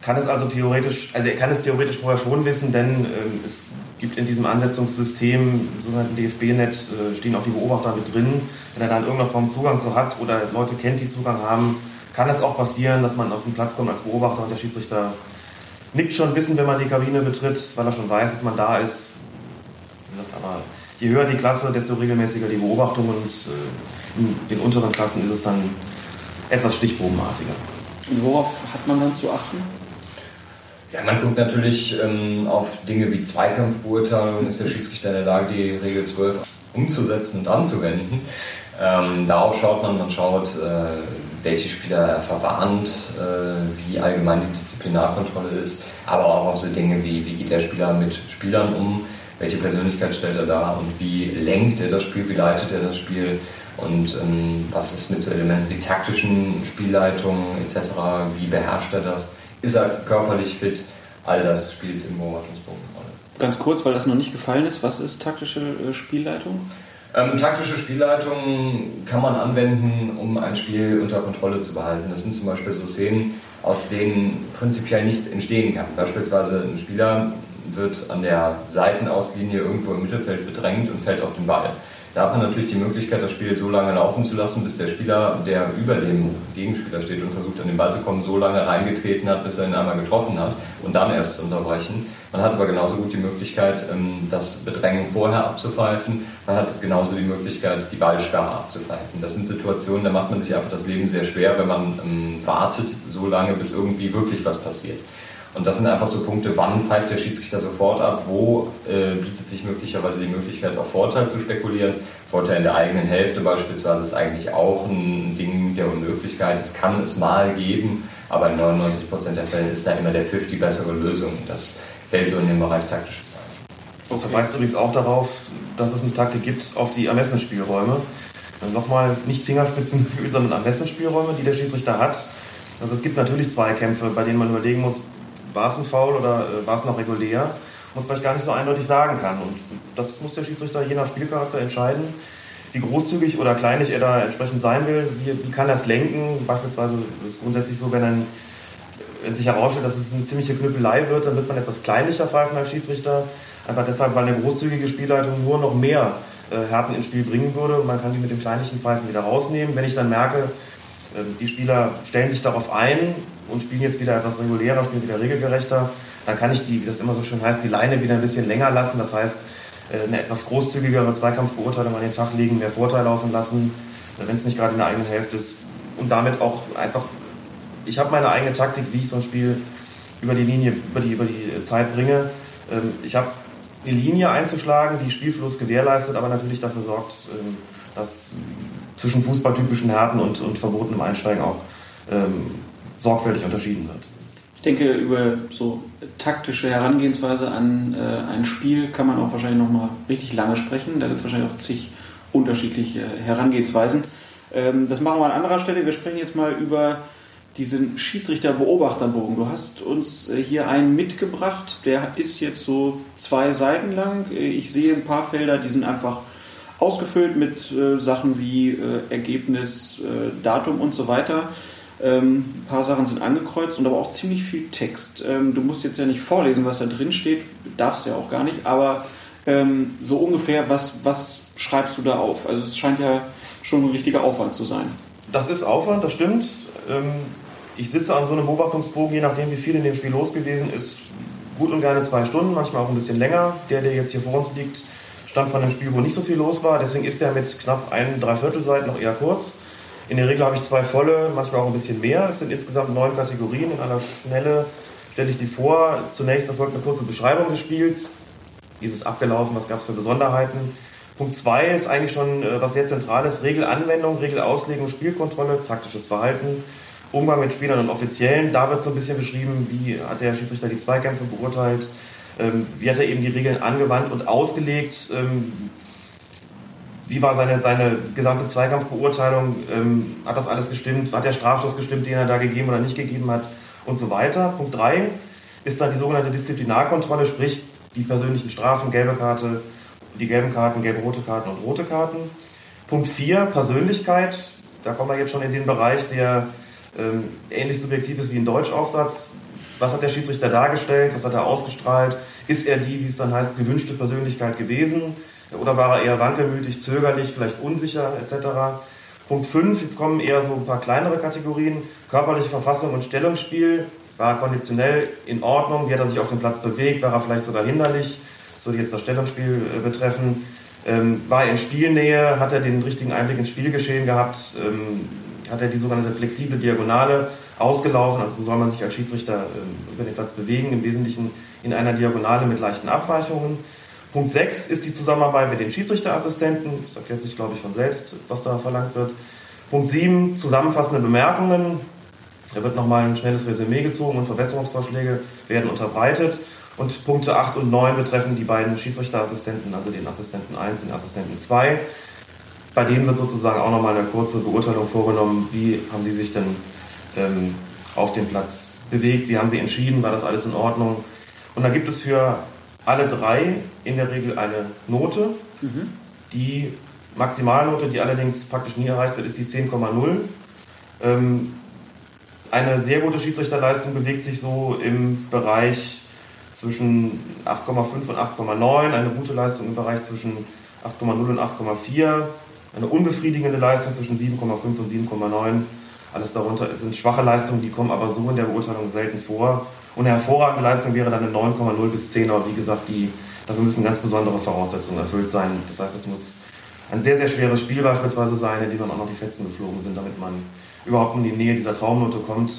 Kann es also theoretisch, also er kann es theoretisch vorher schon wissen, denn ähm, es gibt in diesem Ansetzungssystem, im sogenannten DFB-Net, äh, stehen auch die Beobachter mit drin. Wenn er da in irgendeiner Form Zugang zu hat oder Leute kennt, die Zugang haben, kann es auch passieren, dass man auf den Platz kommt als Beobachter und der Schiedsrichter nickt schon wissen, wenn man die Kabine betritt, weil er schon weiß, dass man da ist. Aber je höher die Klasse, desto regelmäßiger die Beobachtung und äh, in den unteren Klassen ist es dann etwas stichprobenartiger. Und worauf hat man dann zu achten? Ja, man guckt natürlich ähm, auf Dinge wie Zweikampfbeurteilung. Ist der Schiedsrichter in der Lage, die Regel 12 umzusetzen und anzuwenden? Ähm, darauf schaut man. Man schaut, äh, welche Spieler er verwarnt, äh, wie allgemein die Disziplinarkontrolle ist, aber auch auf so Dinge wie, wie geht der Spieler mit Spielern um, welche Persönlichkeit stellt er dar und wie lenkt er das Spiel, wie leitet er das Spiel und ähm, was ist mit so Elementen wie taktischen Spielleitungen etc., wie beherrscht er das, ist er körperlich fit, all das spielt im Beobachtungsbogen eine Rolle. Ganz kurz, weil das noch nicht gefallen ist, was ist taktische äh, Spielleitung? Ähm, taktische Spielleitung kann man anwenden, um ein Spiel unter Kontrolle zu behalten. Das sind zum Beispiel so Szenen, aus denen prinzipiell nichts entstehen kann. Beispielsweise ein Spieler wird an der Seitenauslinie irgendwo im Mittelfeld bedrängt und fällt auf den Ball. Da hat man natürlich die Möglichkeit, das Spiel so lange laufen zu lassen, bis der Spieler, der über dem Gegenspieler steht und versucht an den Ball zu kommen, so lange reingetreten hat, bis er ihn einmal getroffen hat und dann erst zu unterbrechen. Man hat aber genauso gut die Möglichkeit, ähm, das Bedrängen vorher abzupfeifen. Man hat genauso die Möglichkeit, die Ballsperre abzupfeifen. Das sind Situationen, da macht man sich einfach das Leben sehr schwer, wenn man ähm, wartet so lange, bis irgendwie wirklich was passiert. Und das sind einfach so Punkte, wann pfeift der Schiedsrichter sofort ab, wo äh, bietet sich möglicherweise die Möglichkeit, auf Vorteil zu spekulieren. Vorteil in der eigenen Hälfte beispielsweise ist eigentlich auch ein Ding der Unmöglichkeit. Es kann es mal geben, aber in 99% der Fälle ist da immer der Pfiff die bessere Lösung. Das fällt so in den Bereich taktisches ein. Das verweist übrigens auch darauf, dass es eine Taktik gibt auf die Ermessensspielräume. Und Nochmal nicht Fingerspitzengefühl, *laughs* sondern Ermessensspielräume, die der Schiedsrichter hat. Also es gibt natürlich Zweikämpfe, bei denen man überlegen muss, war es ein Foul oder äh, war es noch regulär? Und vielleicht gar nicht so eindeutig sagen kann. Und das muss der Schiedsrichter je nach Spielcharakter entscheiden, wie großzügig oder kleinlich er da entsprechend sein will. Wie, wie kann es lenken? Beispielsweise ist es grundsätzlich so, wenn ein wenn sich herausstellt, dass es eine ziemliche Knüppelei wird, dann wird man etwas kleinlicher pfeifen als Schiedsrichter. Einfach deshalb, weil eine großzügige Spielleitung nur noch mehr äh, Härten ins Spiel bringen würde. Man kann die mit dem kleinlichen Pfeifen wieder rausnehmen. Wenn ich dann merke, die Spieler stellen sich darauf ein und spielen jetzt wieder etwas regulärer, spielen wieder regelgerechter, dann kann ich die, wie das immer so schön heißt, die Leine wieder ein bisschen länger lassen. Das heißt, äh, eine etwas großzügigere Zweikampfbeurteilung an den Tag legen, mehr Vorteil laufen lassen, äh, wenn es nicht gerade in der eigenen Hälfte ist. Und damit auch einfach ich habe meine eigene Taktik, wie ich so ein Spiel über die Linie, über die, über die Zeit bringe. Ähm, ich habe eine Linie einzuschlagen, die Spielfluss gewährleistet, aber natürlich dafür sorgt, ähm, dass zwischen fußballtypischen Härten und, und verbotenem Einsteigen auch ähm, sorgfältig unterschieden wird. Ich denke, über so taktische Herangehensweise an äh, ein Spiel kann man auch wahrscheinlich noch mal richtig lange sprechen. Da gibt es wahrscheinlich auch zig unterschiedliche Herangehensweisen. Ähm, das machen wir an anderer Stelle. Wir sprechen jetzt mal über diesen Schiedsrichter-Beobachterbogen. Du hast uns äh, hier einen mitgebracht, der ist jetzt so zwei Seiten lang. Äh, ich sehe ein paar Felder, die sind einfach ausgefüllt mit äh, Sachen wie äh, Ergebnis, äh, Datum und so weiter. Ähm, ein paar Sachen sind angekreuzt und aber auch ziemlich viel Text. Ähm, du musst jetzt ja nicht vorlesen, was da drin steht, darfst ja auch gar nicht, aber ähm, so ungefähr, was, was schreibst du da auf? Also es scheint ja schon ein richtiger Aufwand zu sein. Das ist Aufwand, das stimmt. Ähm, ich sitze an so einem Beobachtungsbogen, je nachdem wie viel in dem Spiel los gewesen ist, gut und gerne zwei Stunden, manchmal auch ein bisschen länger. Der, der jetzt hier vor uns liegt, stammt von einem Spiel, wo nicht so viel los war. Deswegen ist der mit knapp ein Dreiviertelseiten noch eher kurz. In der Regel habe ich zwei volle, manchmal auch ein bisschen mehr. Es sind insgesamt neun Kategorien. In aller Schnelle stelle ich die vor. Zunächst erfolgt eine kurze Beschreibung des Spiels. Wie ist es abgelaufen? Was gab es für Besonderheiten? Punkt 2 ist eigentlich schon äh, was sehr Zentrales. Regelanwendung, Regelauslegung, Spielkontrolle, taktisches Verhalten, Umgang mit Spielern und Offiziellen. Da wird so ein bisschen beschrieben, wie hat der Schiedsrichter die Zweikämpfe beurteilt, ähm, wie hat er eben die Regeln angewandt und ausgelegt, ähm, wie war seine, seine gesamte Zweikampfbeurteilung, ähm, hat das alles gestimmt, hat der Strafschuss gestimmt, den er da gegeben oder nicht gegeben hat und so weiter. Punkt 3 ist dann die sogenannte Disziplinarkontrolle, sprich die persönlichen Strafen, gelbe Karte, die gelben Karten, gelbe-rote Karten und rote Karten. Punkt 4, Persönlichkeit. Da kommen wir jetzt schon in den Bereich, der ähm, ähnlich subjektiv ist wie ein Deutschaufsatz. Was hat der Schiedsrichter dargestellt? Was hat er ausgestrahlt? Ist er die, wie es dann heißt, gewünschte Persönlichkeit gewesen? Oder war er eher wankelmütig, zögerlich, vielleicht unsicher etc.? Punkt 5, jetzt kommen eher so ein paar kleinere Kategorien. Körperliche Verfassung und Stellungsspiel. War er konditionell in Ordnung? Wie hat er sich auf dem Platz bewegt? War er vielleicht sogar hinderlich? So jetzt das Stellungsspiel äh, betreffen. Ähm, war er in Spielnähe? Hat er den richtigen Einblick ins Spielgeschehen gehabt? Ähm, hat er die sogenannte flexible Diagonale ausgelaufen? Also so soll man sich als Schiedsrichter äh, über den Platz bewegen, im Wesentlichen in einer Diagonale mit leichten Abweichungen. Punkt 6 ist die Zusammenarbeit mit den Schiedsrichterassistenten. Das erklärt sich, glaube ich, von selbst, was da verlangt wird. Punkt 7, zusammenfassende Bemerkungen. Da wird nochmal ein schnelles Resümee gezogen und Verbesserungsvorschläge werden unterbreitet. Und Punkte 8 und 9 betreffen die beiden Schiedsrichterassistenten, also den Assistenten 1 und den Assistenten 2. Bei denen wird sozusagen auch nochmal eine kurze Beurteilung vorgenommen, wie haben sie sich denn ähm, auf dem Platz bewegt, wie haben sie entschieden, war das alles in Ordnung. Und da gibt es für alle drei in der Regel eine Note. Mhm. Die Maximalnote, die allerdings praktisch nie erreicht wird, ist die 10,0. Ähm, eine sehr gute Schiedsrichterleistung bewegt sich so im Bereich zwischen 8,5 und 8,9, eine gute Leistung im Bereich zwischen 8,0 und 8,4, eine unbefriedigende Leistung zwischen 7,5 und 7,9. Alles darunter sind schwache Leistungen, die kommen aber so in der Beurteilung selten vor. Und eine hervorragende Leistung wäre dann eine 9,0 bis 10, aber wie gesagt, die, dafür müssen ganz besondere Voraussetzungen erfüllt sein. Das heißt, es muss ein sehr, sehr schweres Spiel beispielsweise sein, in dem dann auch noch die Fetzen geflogen sind, damit man überhaupt in die Nähe dieser Traumnote kommt.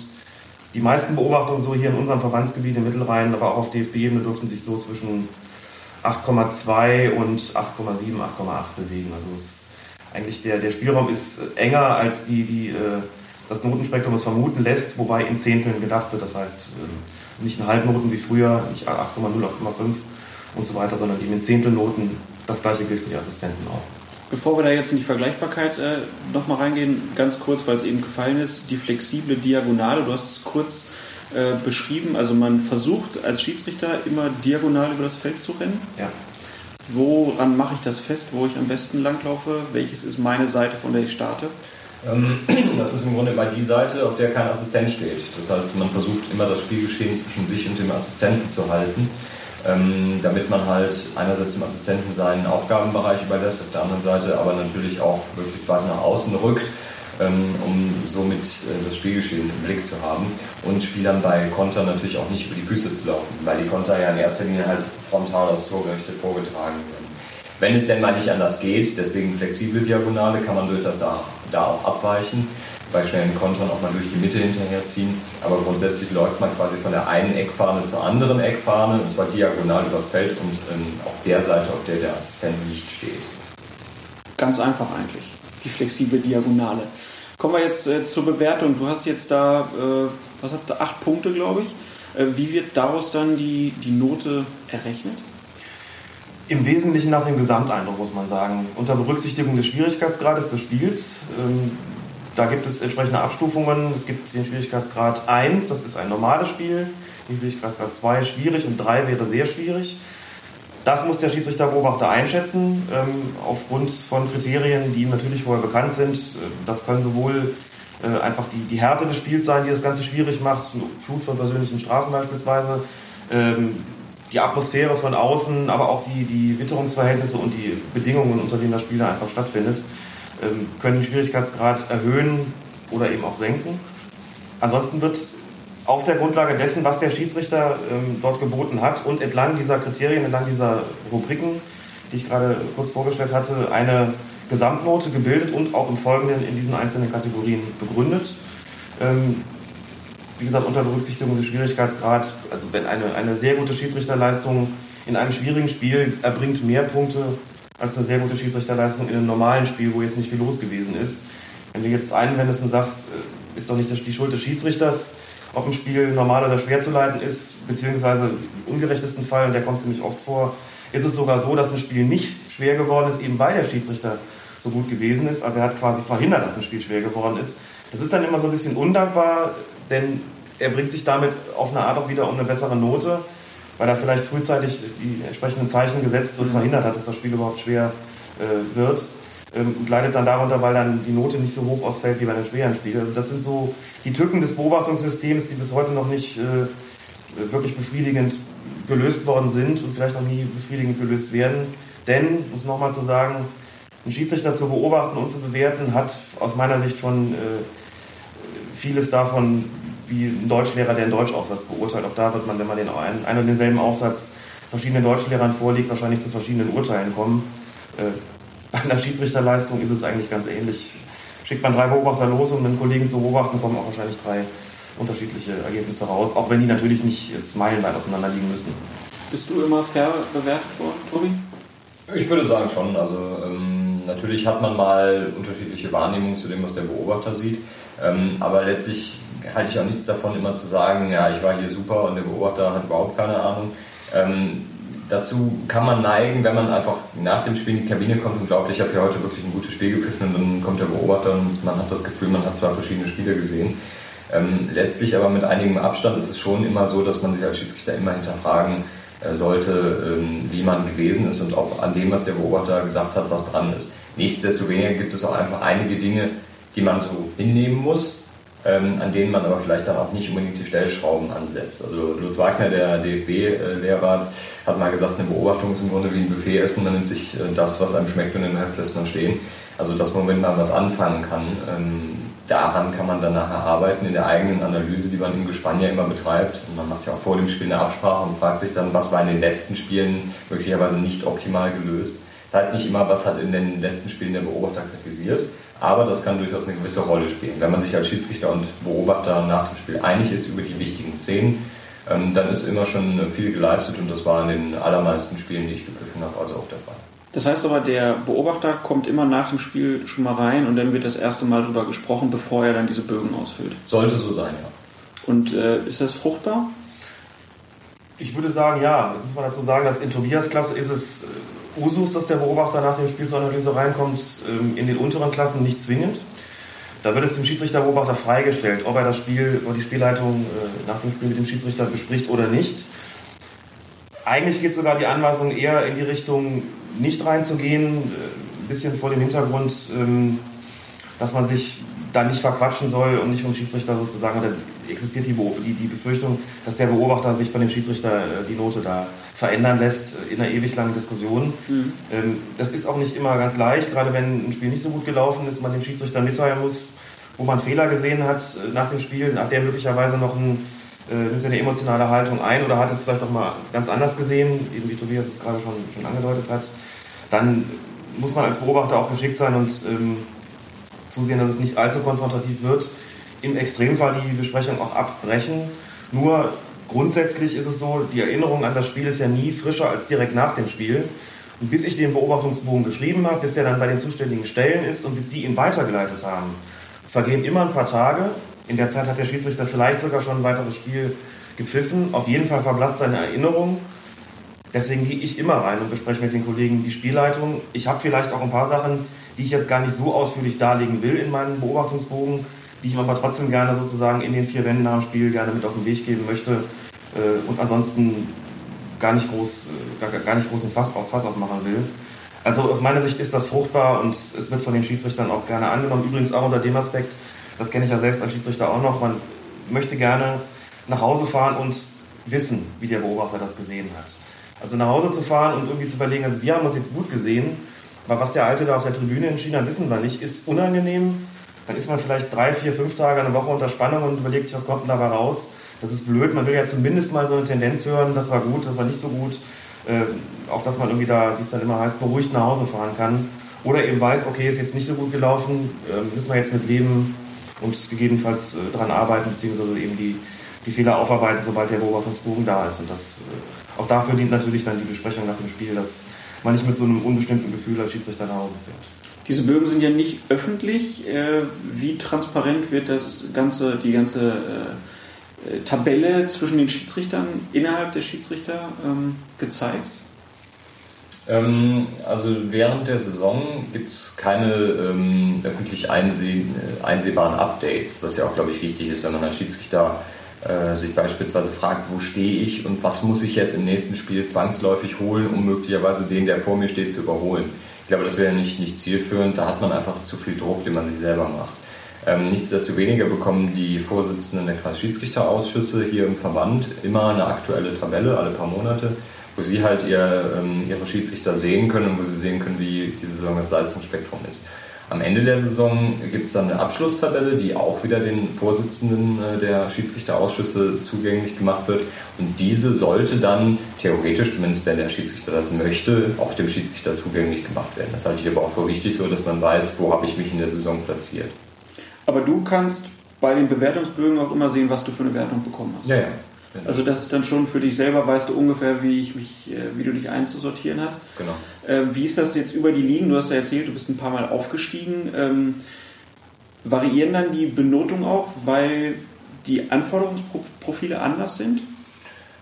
Die meisten Beobachtungen so hier in unserem Verbandsgebiet im Mittelrhein, aber auch auf DFB-Ebene dürften sich so zwischen 8,2 und 8,7, 8,8 bewegen. Also es eigentlich der, der Spielraum ist enger als die, die äh, das Notenspektrum es vermuten lässt, wobei in Zehnteln gedacht wird. Das heißt, äh, nicht in Halbnoten wie früher, nicht 8,0, 8,5 und so weiter, sondern eben in Zehntelnoten. Das gleiche gilt für die Assistenten auch. Bevor wir da jetzt in die Vergleichbarkeit äh, nochmal reingehen, ganz kurz, weil es eben gefallen ist, die flexible Diagonale, du hast es kurz äh, beschrieben, also man versucht als Schiedsrichter immer diagonal über das Feld zu rennen. Ja. Woran mache ich das fest, wo ich am besten langlaufe? Welches ist meine Seite, von der ich starte? Ähm, *clears throat* das ist im Grunde immer die Seite, auf der kein Assistent steht. Das heißt, man versucht immer das Spielgeschehen zwischen sich und dem Assistenten zu halten, ähm, damit man halt einerseits dem Assistenten seinen Aufgabenbereich überlässt, auf der anderen Seite aber natürlich auch möglichst weit nach außen rückt, ähm, um somit äh, das Spielgeschehen im Blick zu haben und Spielern bei Konter natürlich auch nicht über die Füße zu laufen, weil die Konter ja in erster Linie halt frontal aus Torgerichte vorgetragen werden. Wenn es denn mal nicht anders geht, deswegen flexible Diagonale, kann man durchaus da, da auch abweichen, bei schnellen Kontern auch mal durch die Mitte hinterherziehen. Aber grundsätzlich läuft man quasi von der einen Eckfahne zur anderen Eckfahne, und zwar diagonal übers Feld und ähm, auf der Seite, auf der der Assistent nicht steht. Ganz einfach eigentlich, die flexible Diagonale. Kommen wir jetzt äh, zur Bewertung. Du hast jetzt da, äh, was habt ihr, acht Punkte, glaube ich. Äh, wie wird daraus dann die, die Note errechnet? Im Wesentlichen nach dem Gesamteindruck, muss man sagen. Unter Berücksichtigung des Schwierigkeitsgrades des Spiels. Ähm, Da gibt es entsprechende Abstufungen. Es gibt den Schwierigkeitsgrad 1, das ist ein normales Spiel. Den Schwierigkeitsgrad 2 schwierig und 3 wäre sehr schwierig. Das muss der Schiedsrichterbeobachter einschätzen, ähm, aufgrund von Kriterien, die ihm natürlich vorher bekannt sind. Äh, das können sowohl äh, einfach die, die Härte des Spiels sein, die das Ganze schwierig macht, Flut von persönlichen Strafen beispielsweise, ähm, die Atmosphäre von außen, aber auch die, die Witterungsverhältnisse und die Bedingungen, unter denen das Spiel einfach stattfindet, ähm, können den Schwierigkeitsgrad erhöhen oder eben auch senken. Ansonsten wird auf der Grundlage dessen, was der Schiedsrichter ähm, dort geboten hat und entlang dieser Kriterien, entlang dieser Rubriken, die ich gerade kurz vorgestellt hatte, eine Gesamtnote gebildet und auch im Folgenden in diesen einzelnen Kategorien begründet. Wie gesagt, unter Berücksichtigung des Schwierigkeitsgrads, also wenn eine, eine sehr gute Schiedsrichterleistung in einem schwierigen Spiel erbringt mehr Punkte als eine sehr gute Schiedsrichterleistung in einem normalen Spiel, wo jetzt nicht viel los gewesen ist. Wenn du jetzt einwendest und sagst, äh, ist doch nicht die Schuld des Schiedsrichters, ob ein Spiel normal oder schwer zu leiten ist, beziehungsweise im ungerechtesten Fall, und der kommt ziemlich oft vor, ist es sogar so, dass ein Spiel nicht schwer geworden ist, eben weil der Schiedsrichter so gut gewesen ist. Also er hat quasi verhindert, dass ein Spiel schwer geworden ist. Das ist dann immer so ein bisschen undankbar, denn er bringt sich damit auf eine Art auch wieder um eine bessere Note, weil er vielleicht frühzeitig die entsprechenden Zeichen gesetzt und mhm. verhindert hat, dass das Spiel überhaupt schwer äh, wird ähm, und leidet dann darunter, weil dann die Note nicht so hoch ausfällt wie bei einem schweren Spiel. Also das sind so die Tücken des Beobachtungssystems, die bis heute noch nicht äh, wirklich befriedigend gelöst worden sind und vielleicht auch nie befriedigend gelöst werden. Denn, um es nochmal zu sagen, ein Schiedsrichter zu beobachten und zu bewerten, hat aus meiner Sicht schon äh, vieles davon, wie ein Deutschlehrer, der einen Deutschaufsatz beurteilt. Auch da wird man, wenn man den einen, einen und denselben Aufsatz verschiedenen Deutschlehrern vorliegt, wahrscheinlich zu verschiedenen Urteilen kommen. Äh, *laughs* bei einer Schiedsrichterleistung ist es eigentlich ganz ähnlich. Schickt man drei Beobachter los, um einen Kollegen zu beobachten, kommen auch wahrscheinlich drei unterschiedliche Ergebnisse raus, auch wenn die natürlich nicht jetzt meilenweit auseinander liegen müssen. Bist du immer fair bewertet worden, Tobi? Ich würde sagen schon. Also ähm, natürlich hat man mal unterschiedliche Wahrnehmungen zu dem, was der Beobachter sieht. Ähm, aber letztlich halte ich auch nichts davon, immer zu sagen, ja, ich war hier super und der Beobachter hat überhaupt keine Ahnung. Ähm, dazu kann man neigen, wenn man einfach nach dem Spiel in die Kabine kommt und glaubt, ich habe hier heute wirklich ein gutes Spiel gepfiffen und dann kommt der Beobachter und man hat das Gefühl, man hat zwei verschiedene Spiele gesehen. Ähm, letztlich aber mit einigem Abstand ist es schon immer so, dass man sich als Schiedsrichter immer hinterfragen äh, sollte, ähm, wie man gewesen ist und ob an dem, was der Beobachter gesagt hat, was dran ist. Nichtsdestoweniger gibt es auch einfach einige Dinge, die man so hinnehmen muss, ähm, an denen man aber vielleicht dann auch nicht unbedingt die Stellschrauben ansetzt. Also Lutz Wagner, der DFB-Lehrrat, hat mal gesagt, eine Beobachtung ist im Grunde wie ein Buffet essen, man nimmt sich äh, das, was einem schmeckt und den Rest lässt man stehen. Also dass man, wenn man was anfangen kann, ähm, daran kann man dann nachher arbeiten in der eigenen Analyse, die man im Gespann ja immer betreibt. Und man macht ja auch vor dem Spiel eine Absprache und fragt sich dann, was war in den letzten Spielen möglicherweise nicht optimal gelöst. Das heißt nicht immer, was hat in den letzten Spielen der Beobachter kritisiert, aber das kann durchaus eine gewisse Rolle spielen. Wenn man sich als Schiedsrichter und Beobachter nach dem Spiel einig ist über die wichtigen Szenen, ähm, dann ist immer schon viel geleistet und das war in den allermeisten Spielen, die ich gepfiffen habe, also auch der Fall. Das heißt aber, der Beobachter kommt immer nach dem Spiel schon mal rein und dann wird das erste Mal darüber gesprochen, bevor er dann diese Bögen ausfüllt. Sollte so sein, ja. Und äh, ist das fruchtbar? Ich würde sagen, ja. Das muss man dazu sagen, dass in Tobias Klasse ist es äh, Usus, dass der Beobachter nach dem Spiel zur Analyse reinkommt. Ähm, in den unteren Klassen nicht zwingend. Da wird es dem Schiedsrichterbeobachter freigestellt, ob er das Spiel oder die Spielleitung äh, nach dem Spiel mit dem Schiedsrichter bespricht oder nicht. Eigentlich geht sogar die Anweisung eher in die Richtung, nicht reinzugehen, äh, ein bisschen vor dem Hintergrund, ähm, dass man sich da nicht verquatschen soll und nicht vom Schiedsrichter sozusagen, da existiert die, die, die Befürchtung, dass der Beobachter sich von dem Schiedsrichter äh, die Note da verändern lässt in einer ewig langen Diskussion. Mhm. Ähm, das ist auch nicht immer ganz leicht, gerade wenn ein Spiel nicht so gut gelaufen ist, man dem Schiedsrichter mitteilen muss, wo man Fehler gesehen hat äh, nach dem Spiel, hat der möglicherweise noch ein, nimmt eine emotionale Haltung ein oder hat es vielleicht auch mal ganz anders gesehen, eben wie Tobias es gerade schon, schon angedeutet hat dann muss man als Beobachter auch geschickt sein und ähm, zusehen, dass es nicht allzu konfrontativ wird. Im Extremfall die Besprechung auch abbrechen. Nur grundsätzlich ist es so, die Erinnerung an das Spiel ist ja nie frischer als direkt nach dem Spiel. Und bis ich den Beobachtungsbogen geschrieben habe, bis der dann bei den zuständigen Stellen ist und bis die ihn weitergeleitet haben, vergehen immer ein paar Tage. In der Zeit hat der Schiedsrichter vielleicht sogar schon ein weiteres Spiel gepfiffen. Auf jeden Fall verblasst seine Erinnerung. Deswegen gehe ich immer rein und bespreche mit den Kollegen die Spielleitung. Ich habe vielleicht auch ein paar Sachen, die ich jetzt gar nicht so ausführlich darlegen will in meinem Beobachtungsbogen, die ich aber trotzdem gerne sozusagen in den vier Wänden dem Spiel gerne mit auf den Weg geben möchte äh, und ansonsten gar nicht groß, äh, gar, gar nicht groß ein Fass, Fass aufmachen will. Also aus meiner Sicht ist das fruchtbar und es wird von den Schiedsrichtern auch gerne angenommen. Übrigens auch unter dem Aspekt, das kenne ich ja selbst als Schiedsrichter auch noch, man möchte gerne nach Hause fahren und wissen, wie der Beobachter das gesehen hat. Also nach Hause zu fahren und irgendwie zu überlegen, also wir haben uns jetzt gut gesehen, aber was der Alte da auf der Tribüne entschieden hat, wissen wir nicht, ist unangenehm. Dann ist man vielleicht drei, vier, fünf Tage, eine Woche unter Spannung und überlegt sich, was kommt denn dabei raus. Das ist blöd, man will ja zumindest mal so eine Tendenz hören, das war gut, das war nicht so gut, äh, auf dass man irgendwie da, wie es dann immer heißt, beruhigt nach Hause fahren kann. Oder eben weiß, okay, ist jetzt nicht so gut gelaufen, äh, müssen wir jetzt mit leben und gegebenenfalls äh, daran arbeiten, beziehungsweise eben die, die Fehler aufarbeiten, sobald der Beobachtungsbogen da ist. Und das, äh, auch dafür dient natürlich dann die Besprechung nach dem Spiel, dass man nicht mit so einem unbestimmten Gefühl als Schiedsrichter nach Hause fährt. Diese Bögen sind ja nicht öffentlich. Äh, wie transparent wird das ganze, die ganze äh, Tabelle zwischen den Schiedsrichtern innerhalb der Schiedsrichter ähm, gezeigt? Ähm, also während der Saison gibt es keine ähm, öffentlich einsehen, einsehbaren Updates, was ja auch, glaube ich, wichtig ist, wenn man als Schiedsrichter äh, sich beispielsweise fragt, wo stehe ich und was muss ich jetzt im nächsten Spiel zwangsläufig holen, um möglicherweise den, der vor mir steht, zu überholen. Ich glaube, das wäre nicht, nicht zielführend, da hat man einfach zu viel Druck, den man sich selber macht. Ähm, nichtsdestoweniger bekommen die Vorsitzenden der Kreisschiedsrichterausschüsse hier im Verband immer eine aktuelle Tabelle, alle paar Monate, wo sie halt ihr, ähm, ihre Schiedsrichter sehen können und wo sie sehen können, wie diese Saison das Leistungsspektrum ist. Am Ende der Saison gibt es dann eine Abschlusstabelle, die auch wieder den Vorsitzenden äh, der Schiedsrichterausschüsse zugänglich gemacht wird. Und diese sollte dann theoretisch, zumindest wenn der Schiedsrichter das möchte, auch dem Schiedsrichter zugänglich gemacht werden. Das halte ich aber auch für wichtig, so dass man weiß, wo habe ich mich in der Saison platziert. Aber du kannst bei den Bewertungsbögen auch immer sehen, was du für eine Wertung bekommen hast. Ja, ja. Also das ist dann schon für dich selber, weißt du ungefähr, wie, ich mich, äh, wie du dich einzusortieren hast. Genau. Ähm, wie ist das jetzt über die Ligen? Du hast ja erzählt, du bist ein paar Mal aufgestiegen. Ähm, variieren dann die Benotungen auch, weil die Anforderungsprofile anders sind?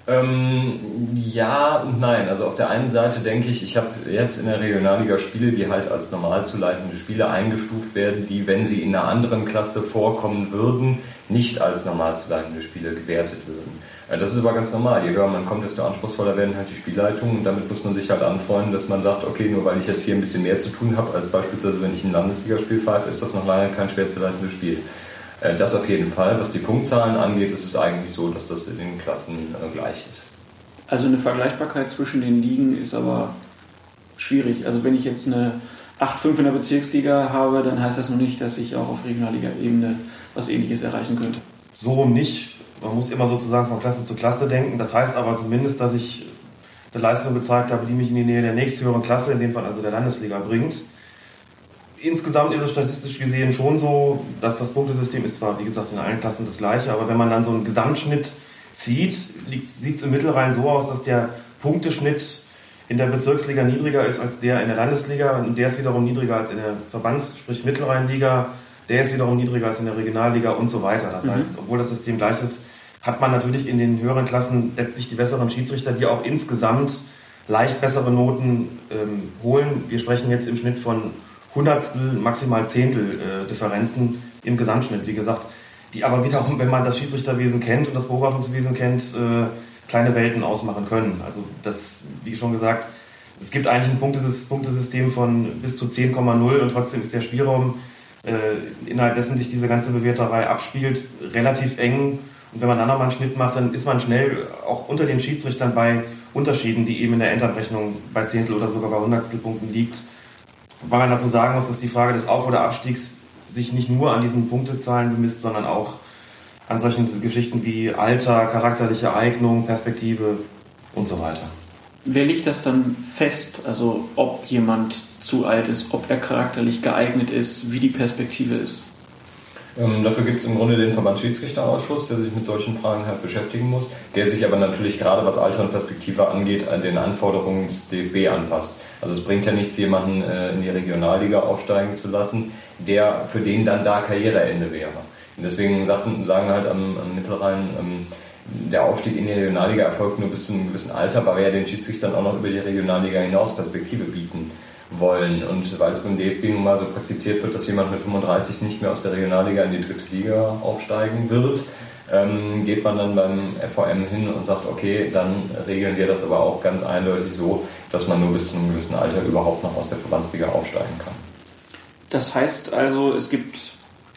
Ähm, ja und nein. Also auf der einen Seite denke ich, ich habe jetzt in der Regionalliga Spiele, die halt als normal zu leitende Spiele eingestuft werden, die, wenn sie in einer anderen Klasse vorkommen würden, nicht als normal zu leitende Spiele gewertet würden. Äh, das ist aber ganz normal. Je höher man kommt, desto anspruchsvoller werden halt die Spielleitungen und damit muss man sich halt anfreunden, dass man sagt, okay, nur weil ich jetzt hier ein bisschen mehr zu tun habe, als beispielsweise wenn ich ein Landesligaspiel fahre, ist das noch lange kein schwer zu leitendes Spiel. Äh, das auf jeden Fall. Was die Punktzahlen angeht, ist es eigentlich so, dass das in den Klassen äh, gleich ist. Also eine Vergleichbarkeit zwischen den Ligen ist aber schwierig. Also wenn ich jetzt eine 8-5 in der Bezirksliga habe, dann heißt das noch nicht, dass ich auch auf Regionalliga-Ebene was ähnliches erreichen könnte. So nicht. Man muss immer sozusagen von Klasse zu Klasse denken. Das heißt aber zumindest, dass ich eine Leistung gezeigt habe, die mich in die Nähe der nächsthöheren Klasse, in dem Fall also der Landesliga, bringt insgesamt ist es statistisch gesehen schon so, dass das Punktesystem ist zwar, wie gesagt, in allen Klassen das gleiche, aber wenn man dann so einen Gesamtschnitt zieht, sieht es im Mittelrhein so aus, dass der Punkteschnitt in der Bezirksliga niedriger ist als der in der Landesliga und der ist wiederum niedriger als in der Verbands-, sprich Mittelrheinliga, der ist wiederum niedriger als in der Regionalliga und so weiter. Das mhm. heißt, obwohl das System gleich ist, hat man natürlich in den höheren Klassen letztlich die besseren Schiedsrichter, die auch insgesamt leicht bessere Noten ähm, holen. Wir sprechen jetzt im Schnitt von Hundertstel, maximal Zehntel äh, Differenzen im Gesamtschnitt, wie gesagt, die aber wiederum, wenn man das Schiedsrichterwesen kennt und das Beobachtungswesen kennt, äh, kleine Welten ausmachen können. Also das, wie schon gesagt, es gibt eigentlich ein Punktesystem von bis zu 10,0 und trotzdem ist der Spielraum, äh, innerhalb dessen sich diese ganze Bewerterei abspielt, relativ eng. Und wenn man dann nochmal einen Schnitt macht, dann ist man schnell auch unter den Schiedsrichtern bei Unterschieden, die eben in der Endabrechnung bei Zehntel oder sogar bei Hundertstelpunkten liegt. Wobei man dazu sagen muss, dass die Frage des Auf- oder Abstiegs sich nicht nur an diesen Punktezahlen bemisst, sondern auch an solchen Geschichten wie Alter, charakterliche Eignung, Perspektive und so weiter. Wer legt das dann fest? Also ob jemand zu alt ist, ob er charakterlich geeignet ist, wie die Perspektive ist? Ähm, dafür gibt es im Grunde den Verbandsschiedsrichterausschuss, der sich mit solchen Fragen halt beschäftigen muss, der sich aber natürlich gerade was Alter und Perspektive angeht, an den Anforderungen des DFB anpasst. Also es bringt ja nichts, jemanden äh, in die Regionalliga aufsteigen zu lassen, der für den dann da Karriereende wäre. Und deswegen sagten, sagen halt am, am Mittelrhein, ähm, der Aufstieg in die Regionalliga erfolgt nur bis zu einem gewissen Alter, weil wir ja den Schiedsrichtern auch noch über die Regionalliga hinaus Perspektive bieten wollen. Und weil es beim DFB nun mal so praktiziert wird, dass jemand mit 35 nicht mehr aus der Regionalliga in die dritte Liga aufsteigen wird, ähm, geht man dann beim FVM hin und sagt, okay, dann regeln wir das aber auch ganz eindeutig so, dass man nur bis zu einem gewissen Alter überhaupt noch aus der Verbandsliga aufsteigen kann. Das heißt also, es gibt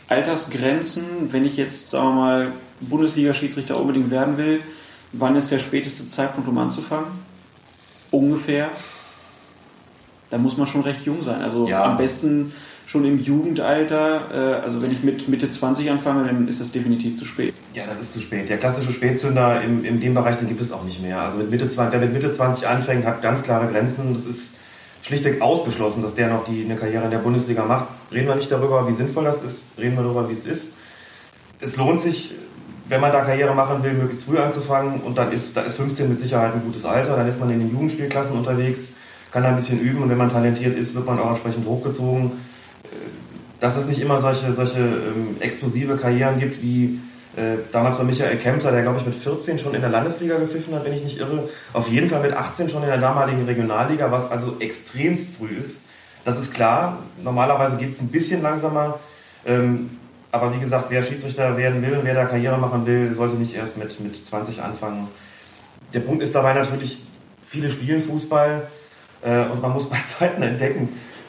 Altersgrenzen, wenn ich jetzt, sagen wir mal, Bundesliga-Schiedsrichter unbedingt werden will, wann ist der späteste Zeitpunkt, um anzufangen? Ungefähr. Da muss man schon recht jung sein. Also Ja. am besten schon im Jugendalter. Äh, also wenn ich mit Mitte 20 anfange, dann ist das definitiv zu spät. Ja, das ist zu spät. Der klassische Spätzünder im, in dem Bereich, den gibt es auch nicht mehr. Also mit Mitte 20, wer mit Mitte 20 anfängt, hat ganz klare Grenzen. Das ist schlichtweg ausgeschlossen, dass der noch die, eine Karriere in der Bundesliga macht. Reden wir nicht darüber, wie sinnvoll das ist, reden wir darüber, wie es ist. Es lohnt sich, wenn man da Karriere machen will, möglichst früh anzufangen und dann ist, da ist 15 mit Sicherheit ein gutes Alter, dann ist man in den Jugendspielklassen unterwegs, kann ein bisschen üben und wenn man talentiert ist, wird man auch entsprechend hochgezogen. Dass es nicht immer solche, solche ähm, explosive Karrieren gibt, wie äh, damals bei Michael Kempter, der glaube ich mit 14 schon in der Landesliga gepfiffen hat, wenn ich nicht irre. Auf jeden Fall mit 18 schon in der damaligen Regionalliga, was also extremst früh ist. Das ist klar. Normalerweise geht es ein bisschen langsamer. Ähm, aber wie gesagt, wer Schiedsrichter werden will wer da Karriere machen will, sollte nicht erst mit, mit 20 anfangen. Der Punkt ist dabei natürlich, viele spielen Fußball und man muss bei Zeiten entdecken,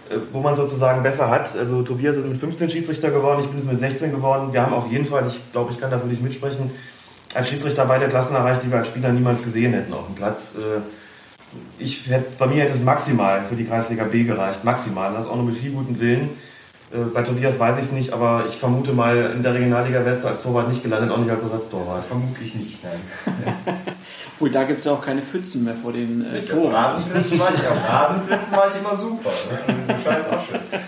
äh, wo man sozusagen besser hat. Also Tobias ist mit 15 Schiedsrichter geworden, ich bin es mit 16 geworden. Wir haben auf jeden Fall, ich glaube, ich kann dafür nicht mitsprechen, als Schiedsrichter beide Klassen erreicht, die wir als Spieler niemals gesehen hätten auf dem Platz. Äh, Ich hätte, bei mir hätte es maximal für die Kreisliga B gereicht, maximal. Das auch nur mit viel gutem Willen. Äh, Bei Tobias weiß ich es nicht, aber ich vermute mal, in der Regionalliga West als Torwart nicht gelandet, auch nicht als Ersatztorwart. Vermutlich nicht, nein. *laughs* Obwohl, da gibt es ja auch keine Pfützen mehr vor den äh, Auf Toren. Rasenplätzen war ich, auf Rasenplätzen war ich immer super. Ne?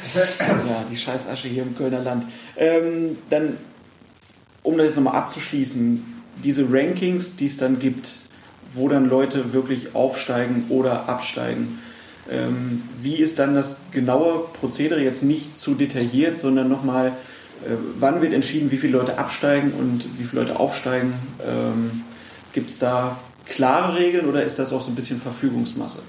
Diese. Ja, die scheiß Asche hier im Kölner Land. Ähm, dann, um das jetzt nochmal abzuschließen, diese Rankings, die es dann gibt, wo dann Leute wirklich aufsteigen oder absteigen, ähm, wie ist dann das genaue Prozedere jetzt nicht zu detailliert, sondern nochmal, äh, wann wird entschieden, wie viele Leute absteigen und wie viele Leute aufsteigen? Ähm, gibt es da klare Regeln oder ist das auch so ein bisschen Verfügungsmasse?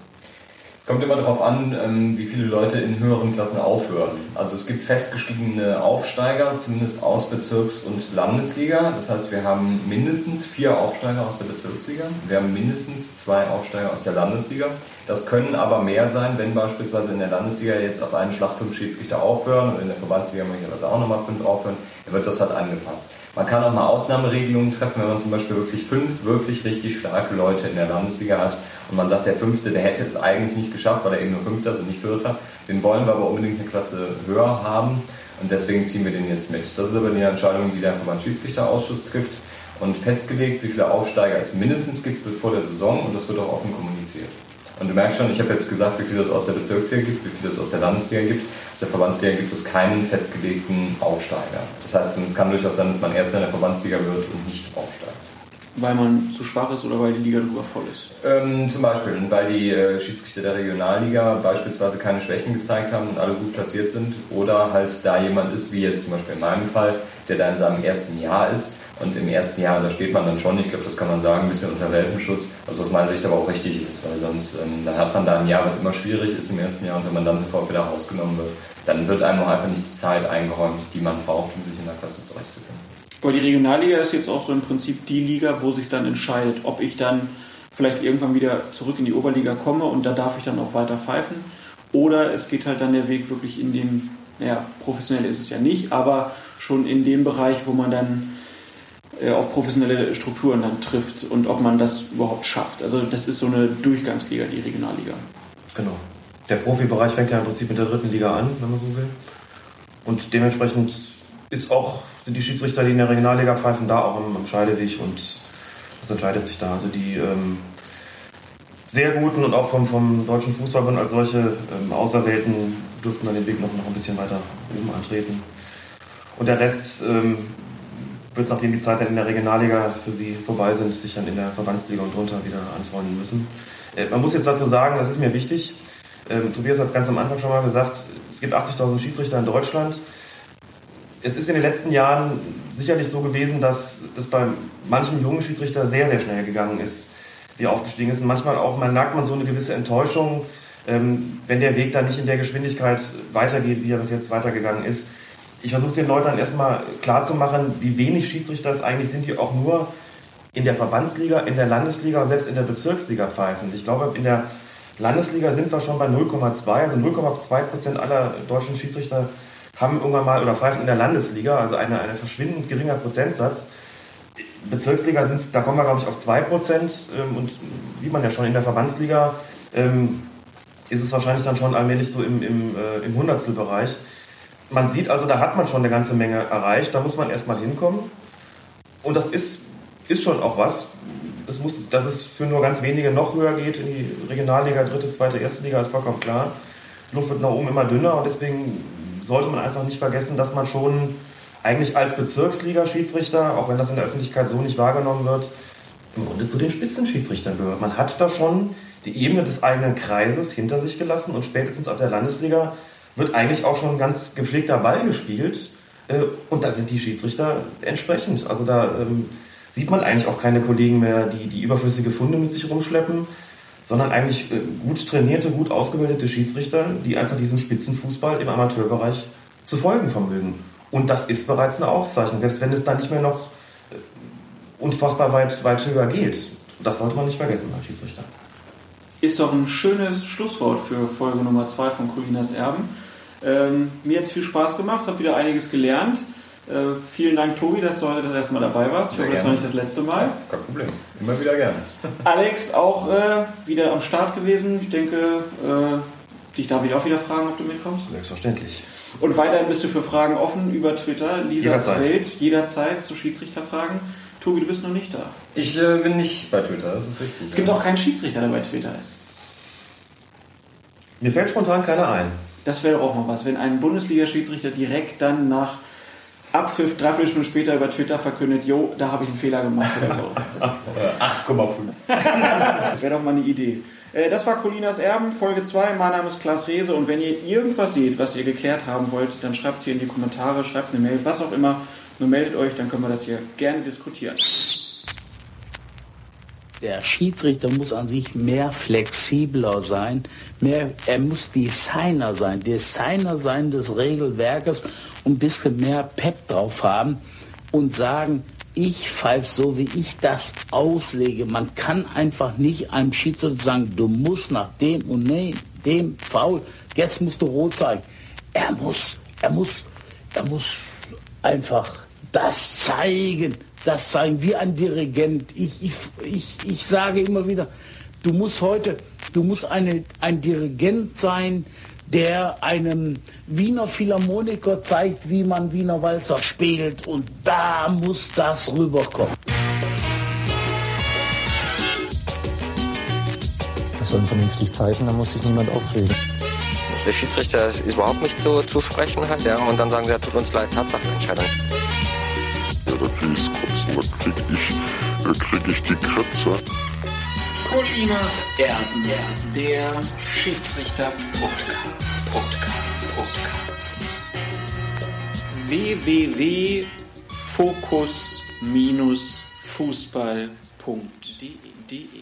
Kommt immer darauf an, ähm, wie viele Leute in höheren Klassen aufhören. Also es gibt festgestiegene Aufsteiger, zumindest aus Bezirks- und Landesliga. Das heißt, wir haben mindestens vier Aufsteiger aus der Bezirksliga. Wir haben mindestens zwei Aufsteiger aus der Landesliga. Das können aber mehr sein, wenn beispielsweise in der Landesliga jetzt auf einen Schlag fünf Schiedsrichter aufhören und in der Verbandsliga möglicherweise auch nochmal fünf aufhören, dann wird das halt angepasst. Man kann auch mal Ausnahmeregelungen treffen, wenn man zum Beispiel wirklich fünf wirklich richtig starke Leute in der Landesliga hat und man sagt, der Fünfte, der hätte es eigentlich nicht geschafft, weil er eben nur Fünfter ist und nicht Vierter. Den wollen wir aber unbedingt eine Klasse höher haben und deswegen ziehen wir den jetzt mit. Das ist aber die Entscheidung, die der Verbandsschiedsrichterausschuss trifft und festgelegt, wie viele Aufsteiger es mindestens gibt wird vor der Saison und das wird auch offen kommuniziert. Und du merkst schon, ich habe jetzt gesagt, wie viel es aus der Bezirksliga gibt, wie viel es aus der Landesliga gibt. Aus der Verbandsliga gibt es keinen festgelegten Aufsteiger. Das heißt, es kann durchaus sein, dass man erst in der Verbandsliga wird und nicht aufsteigt. Weil man zu schwach ist oder weil die Liga drüber voll ist? Ähm, zum Beispiel, weil die äh, Schiedsrichter der Regionalliga beispielsweise keine Schwächen gezeigt haben und alle gut platziert sind. Oder halt da jemand ist, wie jetzt zum Beispiel in meinem Fall, der da in seinem ersten Jahr ist. Und im ersten Jahr, da steht man dann schon, ich glaube, das kann man sagen, ein bisschen unter Welpenschutz, was aus meiner Sicht aber auch richtig ist, weil sonst ähm, dann hat man da ein Jahr, was immer schwierig ist im ersten Jahr und wenn man dann sofort wieder rausgenommen wird, dann wird einem auch einfach nicht die Zeit eingeräumt, die man braucht, um sich in der Klasse zurechtzufinden. Aber die Regionalliga ist jetzt auch so im Prinzip die Liga, wo sich dann entscheidet, ob ich dann vielleicht irgendwann wieder zurück in die Oberliga komme und da darf ich dann auch weiter pfeifen. Oder es geht halt dann der Weg wirklich in den, naja, professionell ist es ja nicht, aber schon in dem Bereich, wo man dann auf professionelle Strukturen dann trifft und ob man das überhaupt schafft. Also das ist so eine Durchgangsliga, die Regionalliga. Genau. Der Profibereich fängt ja im Prinzip mit der dritten Liga an, wenn man so will. Und dementsprechend ist auch, sind die Schiedsrichter, die in der Regionalliga pfeifen, da auch am, am Scheideweg und das entscheidet sich da. Also die ähm, sehr guten und auch vom, vom Deutschen Fußballbund als solche ähm, Auserwählten dürften dann den Weg noch, noch ein bisschen weiter oben antreten. Und der Rest ähm, wird, nachdem die Zeit dann in der Regionalliga für sie vorbei sind, sich dann in der Verbandsliga und drunter wieder anfreunden müssen. Äh, man muss jetzt dazu sagen, das ist mir wichtig, ähm, Tobias hat es ganz am Anfang schon mal gesagt, es gibt 80.000 Schiedsrichter in Deutschland. Es ist in den letzten Jahren sicherlich so gewesen, dass das bei manchen jungen Schiedsrichter sehr, sehr schnell gegangen ist, wie er aufgestiegen ist. Und manchmal auch, man merkt man so eine gewisse Enttäuschung, ähm, wenn der Weg dann nicht in der Geschwindigkeit weitergeht, wie er bis jetzt weitergegangen ist. Ich versuche den Leuten dann erstmal klarzumachen, wie wenig Schiedsrichter es eigentlich sind, die auch nur in der Verbandsliga, in der Landesliga und selbst in der Bezirksliga pfeifen. Ich glaube, in der Landesliga sind wir schon bei 0,2, also 0,2 Prozent aller deutschen Schiedsrichter haben irgendwann mal oder pfeifen in der Landesliga, also eine, eine verschwindend geringer Prozentsatz. Bezirksliga sind da kommen wir glaube ich auf 2 Prozent ähm, und wie man ja schon in der Verbandsliga ähm, ist es wahrscheinlich dann schon allmählich so im, im, äh, im Hundertstelbereich. Man sieht also, da hat man schon eine ganze Menge erreicht, da muss man erstmal hinkommen. Und das ist, ist schon auch was. Das muss, dass es für nur ganz wenige noch höher geht in die Regionalliga, dritte, zweite, erste Liga, ist vollkommen klar. Die Luft wird nach oben immer dünner und deswegen sollte man einfach nicht vergessen, dass man schon eigentlich als Bezirksliga-Schiedsrichter, auch wenn das in der Öffentlichkeit so nicht wahrgenommen wird, im Grunde zu den Spitzenschiedsrichtern gehört. Man hat da schon die Ebene des eigenen Kreises hinter sich gelassen und spätestens ab der Landesliga wird eigentlich auch schon ein ganz gepflegter Ball gespielt. Äh, und da sind die Schiedsrichter entsprechend. Also da ähm, sieht man eigentlich auch keine Kollegen mehr, die die überflüssige Funde mit sich rumschleppen, sondern eigentlich äh, gut trainierte, gut ausgebildete Schiedsrichter, die einfach diesem Spitzenfußball im Amateurbereich zu folgen vermögen. Und das ist bereits eine Auszeichnung, selbst wenn es da nicht mehr noch äh, unfassbar weit, weit höher geht. Das sollte man nicht vergessen als Schiedsrichter. Ist doch ein schönes Schlusswort für Folge Nummer 2 von Colinas Erben. Ähm, mir hat es viel Spaß gemacht, habe wieder einiges gelernt. Äh, vielen Dank, Tobi, dass du heute das erste Mal dabei warst. Ich hoffe, das war nicht das letzte Mal. Ja, kein Problem. Immer wieder gerne. *laughs* Alex, auch äh, wieder am Start gewesen. Ich denke, äh, dich darf ich auch wieder fragen, ob du mitkommst. Selbstverständlich. Und weiterhin bist du für Fragen offen über Twitter. Lisas jederzeit. Welt, jederzeit zu Schiedsrichterfragen. Tobi, du bist noch nicht da. Ich äh, bin nicht bei Twitter, das ist richtig. Es gibt auch keinen Schiedsrichter, der bei Twitter ist. Mir fällt spontan keiner ein. Das wäre auch mal was, wenn ein Bundesliga-Schiedsrichter direkt dann nach Abpfiff drei Stunden später über Twitter verkündet, jo, da habe ich einen Fehler gemacht oder so. *laughs* 8,5. wäre doch mal eine Idee. Äh, das war Colinas Erben, Folge 2. Mein Name ist Klaas Rehse und wenn ihr irgendwas seht, was ihr geklärt haben wollt, dann schreibt es hier in die Kommentare, schreibt eine Mail, was auch immer. Nur meldet euch, dann können wir das hier gerne diskutieren. Der Schiedsrichter muss an sich mehr flexibler sein, mehr, er muss Designer sein, Designer sein des Regelwerkes und ein bisschen mehr Pep drauf haben und sagen, ich pfeife so, wie ich das auslege. Man kann einfach nicht einem Schiedsrichter sagen, du musst nach dem und nee, dem faul, jetzt musst du rot zeigen. Er muss, er muss, er muss einfach das zeigen, das zeigen wie ein Dirigent. Ich, ich, ich, ich sage immer wieder, du musst heute, du musst eine, ein Dirigent sein, der einem Wiener Philharmoniker zeigt, wie man Wiener Walzer spielt. Und da muss das rüberkommen. Er soll vernünftig pfeifen, da muss sich niemand aufregen. Der Schiedsrichter ist überhaupt nicht so zu sprechen hat, ja, und dann sagen sie, ja, tut uns leid, Tatsachenentscheidung. Da krieg ich, da krieg ich die Kratzer. Colinas Erben, der Schiedsrichter-Podcast. Podcast, Podcast. www.fokus-fußball.de